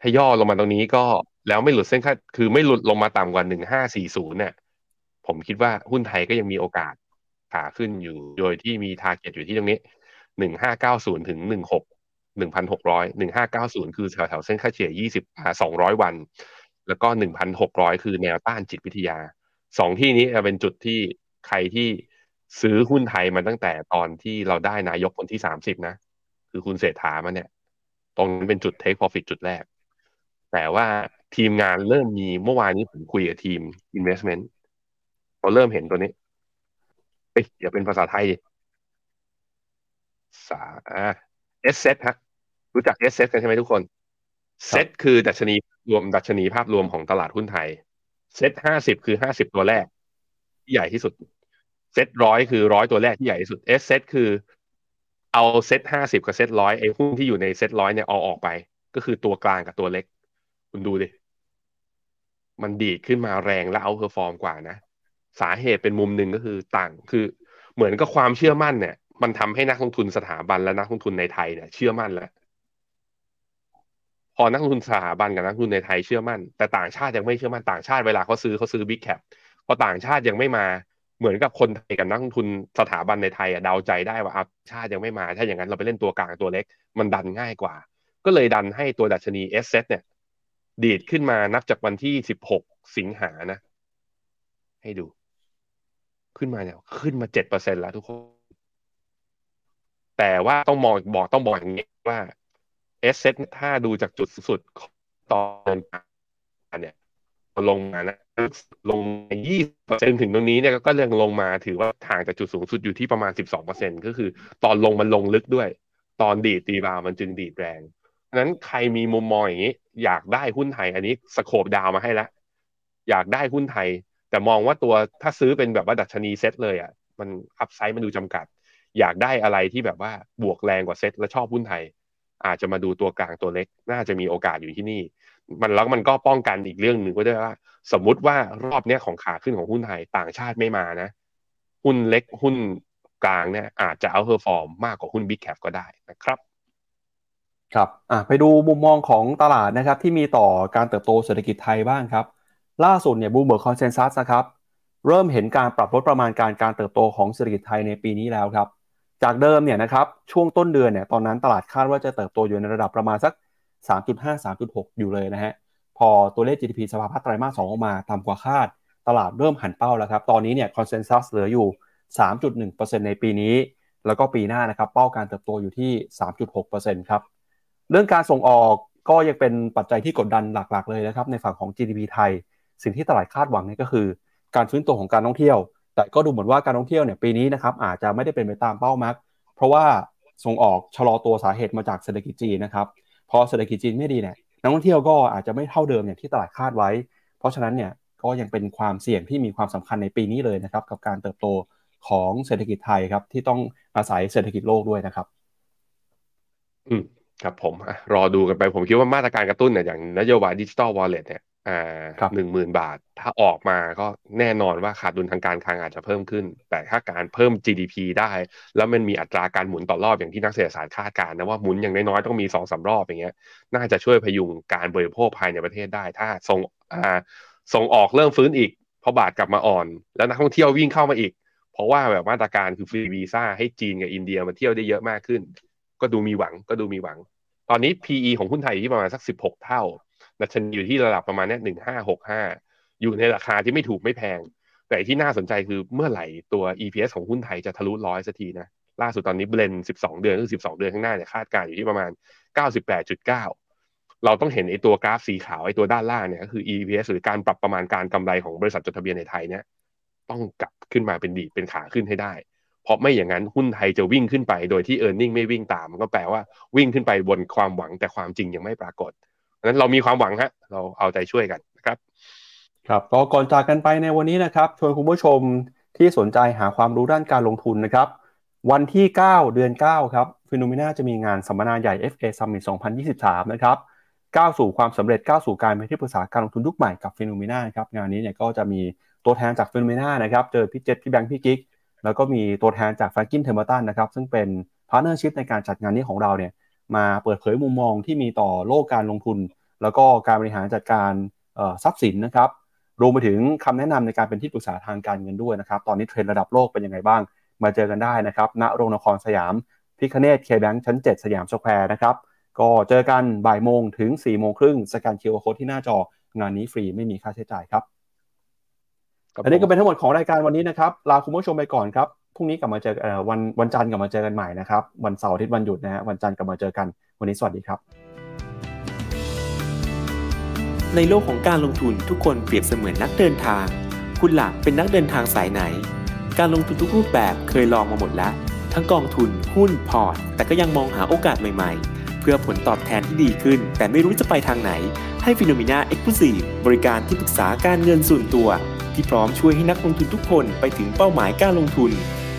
ถ้าย่อลงมาตรงนี้ก็แล้วไม่หลุดเส้นค่าคือไม่หลุดลงมาต่ำกว่าหนึ่งห้าสี่ศูนย์เนี่ยผมคิดว่าหุ้นไทยก็ยังมีโอกาสขาขึ้นอยู่โดยที่มีทาร์เก็ตอยู่ที่ตรงนี้หนึ่งห้าเก้าศูนย์ถึงหนึ่งหกหนึ่งพันหกร้อยหนึ่งห้าเก้าศูนย์คือแถวแถวเส้นค่าเฉลี่ยยี่สิบอ่าสองร้อยวัน แล้วก็หนึ่งพันหกร้อยคือแนวต้านจิตวิทยาสองที่นี้จะเป็นจุดที่ใครที่ ซื้อหุ้นไทยมาตั้งแต่ตอนที่เราได้นายกคนที่สามสิบนะ คือคุณเศรษฐามาเนี่ย ตรงนั้นเป็นจุด take profit จุดแรก แต่ว่าทีมงานเริ่มมีเมื่อวานนี้ผมคุยกับทีม investment เขาเริ่มเห็นตัวนี้เอ้ยอย่าเป็นภาษาไทยดิสาเอสเซฮะรู้จักเอสเซกันใช่ไหมทุกคนเซตคือดัชนีรวมดัชนีภาพรวมของตลาดหุ้นไทยเซตห้าสิบคือห้าสิบตัวแรก ที่ใหญ่ที่สุด เซตร้อยคือร้อยตัวแรกที่ใหญ่ที่สุด S เซตคือเอาเซตห้าสิบกับเซตร้อยไอ้หุ้นที่อยู่ในเซตร้อยเนี่ยเอาออกไป ก็คือตัวกลางกับตัวเล็ก คุณดูดิ มันดีดขึ้นมาแรงและ outperform กว่านะ สาเหตุเป็นมุมหนึ่งก็คือต่างคือเหมือนกับความเชื่อมั่นเนี่ย มันทำให้นักลงทุนสถาบันและนักลงทุนในไทยเนี่ย เชื่อมั่นแล้วพอนักลงทุนสถาบันกับนักลงทุนในไทยเชื่อมั่น แต่ต่างชาติยังไม่เชื่อมั่นต่างชาติเวลาเขาซื้อเขาซื้อ big cap พอต่างชาติยังไม่มา เหมือนกับคนไทยกับนักลงทุนสถาบันในไทยอะเดาใจได้ว่าต่างชาติยังไม่มาถ้าอย่างนั้นเราไปเล่นตัวกลางตัวเล็ก มันดันง่ายกว่า ก็เลยดันให้ตัวดัชนี sSET เนี่ย ดีดขึ้นมานับจากวันที่สิบหกสิงหานะ ให้ดู ขึ้นมาเนี่ย ขึ้นมาเจ็ดเปอร์เซ็นแล้วทุกคน แต่ว่าต้องมองบอกต้องบอกอย่างนี้ว่าเอสเซถ้าดูจากจุดสุดตอนเนี่ย ลงมานะลงยี่เปอร์เซ็นถึงตรงนี้เนี่ยก็เรื่องลงมาถือว่าทางจากจุดสูงสุดอยู่ที่ประมาณสิบสองเปอร์เซ็นก็คือ ตอนลงมันลงลึกด้วย ตอนดีดตีบาวมันจึงดีดแรงนั้นใครมีมุมมองอย่างนี้ อยากได้หุ้นไทย อันนี้ scope down มาให้แล้วอยากได้หุ้นไทย แต่มองว่าตัวถ้าซื้อเป็นแบบว่าดัชนีเซ็ตเลยอะ มัน upside มันดูจำกัด อยากได้อะไรที่แบบว่าบวกแรงกว่าเซ็ตและชอบหุ้นไทย อาจจะมาดูตัวกลางตัวเล็ก น่าจะมีโอกาสอยู่ที่นี่ มันแล้วมันก็ป้องกันอีกเรื่องหนึ่งก็ได้ว่า สมมุติว่ารอบเนี้ยของขาขึ้นของหุ้นไทยต่างชาติไม่มานะ หุ้นเล็กหุ้นกลางเนี่ยอาจจะ outperform มากกว่าหุ้น big cap ก็ได้นะครับครับอะไปดูมุมมองของตลาดนะครับที่มีต่อการเติบโตเศรษฐกิจไทยบ้างครับ ล่าสุดเนี่ย Bloomberg consensus นะครับเริ่มเห็นการปรับลดประมาณการการเติบโตของเศรษฐกิจไทยในปีนี้แล้วครับ จากเดิมเนี่ยนะครับช่วงต้นเดือนเนี่ยตอนนั้นตลาดคาดว่าจะเติบโตอยู่ในระดับประมาณสัก 3.5-3.6 อยู่เลยนะฮะ พอตัวเลข GDP สภาพัฒน์ไตรมาส2ออกมาต่ำกว่าคาด ตลาดเริ่มหั่นเป้าแล้วครับ ตอนนี้เนี่ย consensus เหลืออยู่ 3.1%ในปีนี้ แล้วก็ปีหน้านะครับ เป้าการเติบโตอยู่ที่ 3.6%ครับ เรื่องการส่งออกก็ยังเป็นปัจจัยที่กดดันหลักๆ เลยนะครับ ในฝั่งของ GDP ไทย สิ่งที่ตลาดคาดหวังนี่ก็คือ การฟื้นตัวของการท่องเที่ยว แต่ก็ดูเหมือนว่าการท่องเที่ยวเนี่ยปีนี้นะครับอาจจะไม่ได้เป็นไปตามเป้ามัก เพราะว่าส่งออกชะลอตัวสาเหตุมาจากเศรษฐกิจจีนนะครับ พอเศรษฐกิจจีนไม่ดีเนี่ยนักท่องเที่ยวก็อาจจะไม่เท่าเดิมอย่างที่ตลาดคาดไว้ เพราะฉะนั้นเนี่ยก็ยังเป็นความเสี่ยงที่มีความสำคัญในปีนี้เลยนะครับกับการเติบโตของเศรษฐกิจไทยครับที่ต้องอาศัยเศรษฐกิจโลกด้วยนะครับ อืมครับผมรอดูกันไปผมคิดว่ามาตรการกระตุ้นเนี่ยอย่างนโยบายดิจิตอลวอลเล็ตเนี่ย อ่าครับหนึ่งหมื่นบาท ถ้าออกมาก็แน่นอนว่าขาดดุลทางการคลังอาจจะเพิ่มขึ้น แต่ถ้าการเพิ่ม GDP ได้ แล้วมันมีอัตราการหมุนต่อรอบอย่างที่นักเศรษฐศาสตร์คาดการณ์นะว่าหมุนอย่างน้อยๆต้องมีสองสารอบอย่างเงี้ย น่าจะช่วยพยุงการบริโภคภายในประเทศได้ ถ้าส่งอ่าส่งออกเริ่มฟื้นอีกเพราะบาทกลับมาอ่อน แล้วนักท่องเที่ยววิ่งเข้ามาอีก เพราะว่าแบบมาตรการคือฟรีวีซ่าให้จีนกับอินเดียมาเที่ยวได้เยอะมากขึ้น ก็ดูมีหวังก็ดูมีหวัง ตอนนี้ PE ของหุ้นไทยอยู่ที่ประมาณสัก 16 เท่า ดัชนีอยู่ที่ระดับประมาณนี้ย1565อยู่ในราคาที่ไม่ถูกไม่แพง แต่ที่น่าสนใจคือเมื่อไหร่ตัว EPS ของหุ้นไทยจะทะลุร้อยสักทีนะล่าสุดตอนนี้เบลน12 เดือนคือ12 เดือนข้างหน้าเนี่ยคาดการณ์อยู่ที่ประมาณ 98.9 เราต้องเห็นไอ้ตัวกราฟสีขาวไอ้ตัวด้านล่างเนี่ยก็คือ EPS หรือการปรับประมาณการกำไรของบริษัทจดทะเบียนในไทยเนี่ยต้องกลับขึ้นมาเป็นดีเป็นขาขึ้นให้ได้ เพราะไม่อย่างนั้นหุ้นไทยจะวิ่งขึ้นไป โดยที่ e a r n i n g ไม่วิ่งตาม มันก็แปลว่าวิ่งขึ้นไปบนความหวังแต่ความจริงยังไม่ปรากฏ นั้นเรามีความหวังฮะเราเอาใจช่วยกันนะครับ ครับก็ก่อนจากกันไปในวันนี้นะครับชวนคุณผู้ชมที่สนใจหาความรู้ด้านการลงทุนนะครับ วันที่ 9 เดือน 9 ครับ FINNOMENA จะมีงานสัมมนาใหญ่ FA Summit 2023 นะครับก้าวสู่ความสำเร็จก้าวสู่การเป็นที่ปรึกษาการลงทุนยุคใหม่กับ FINNOMENA ครับงานนี้เนี่ยก็จะมีตัวแทนจาก FINNOMENA นะครับเจอพี่เจษพี่แบงค์พี่กิ๊กแล้วก็มีตัวแทนจาก Franklin Templeton นะครับซึ่งเป็น partnership ในการจัดงานนี้ของเราเนี่ย มาเปิดเผยมุมมองที่มีต่อโลกการลงทุน แล้วก็การบริหารจัดการเอ่อทรัพย์สินนะครับรวมไปถึงคำแนะนำในการเป็นที่ปรึกษาทางการเงินด้วยนะครับ ตอนนี้เทรนด์ระดับโลกเป็นยังไงบ้าง มาเจอกันได้นะครับ ณ โรงละครสยาม พิฆเนศ KBank ชั้น 7 สยามสแควร์นะครับ ก็เจอกันบ่ายโมงถึงสี่โมงครึ่งสแกน QR code ที่หน้าจองานนี้ฟรีไม่มีค่าใช้จ่ายครับ อันนี้ก็เป็นทั้งหมดของรายการวันนี้นะครับ ลาคุณผู้ชมไปก่อนครับ พรุ่งนี้กลับมาเจอเอ่อวันวันจันทร์กลับมาเจอกันใหม่นะครับ วันเสาร์อาทิตย์วันหยุดนะฮะวันจันทร์กลับมาเจอกัน วันนี้สวัสดีครับ ในโลกของการลงทุนทุกคนเปรียบเสมือนนักเดินทาง คุณล่ะเป็นนักเดินทางสายไหน การลงทุนทุกรูปแบบเคยลองมาหมดแล้ว ทั้งกองทุนหุ้นพอร์ต แต่ก็ยังมองหาโอกาสใหม่ๆเพื่อผลตอบแทนที่ดีขึ้น แต่ไม่รู้จะไปทางไหน ให้ FINNOMENA Exclusive บริการที่ปรึกษาการเงินส่วนตัว ที่พร้อมช่วยให้นักลงทุนทุกคนไปถึงเป้าหมายการลงทุน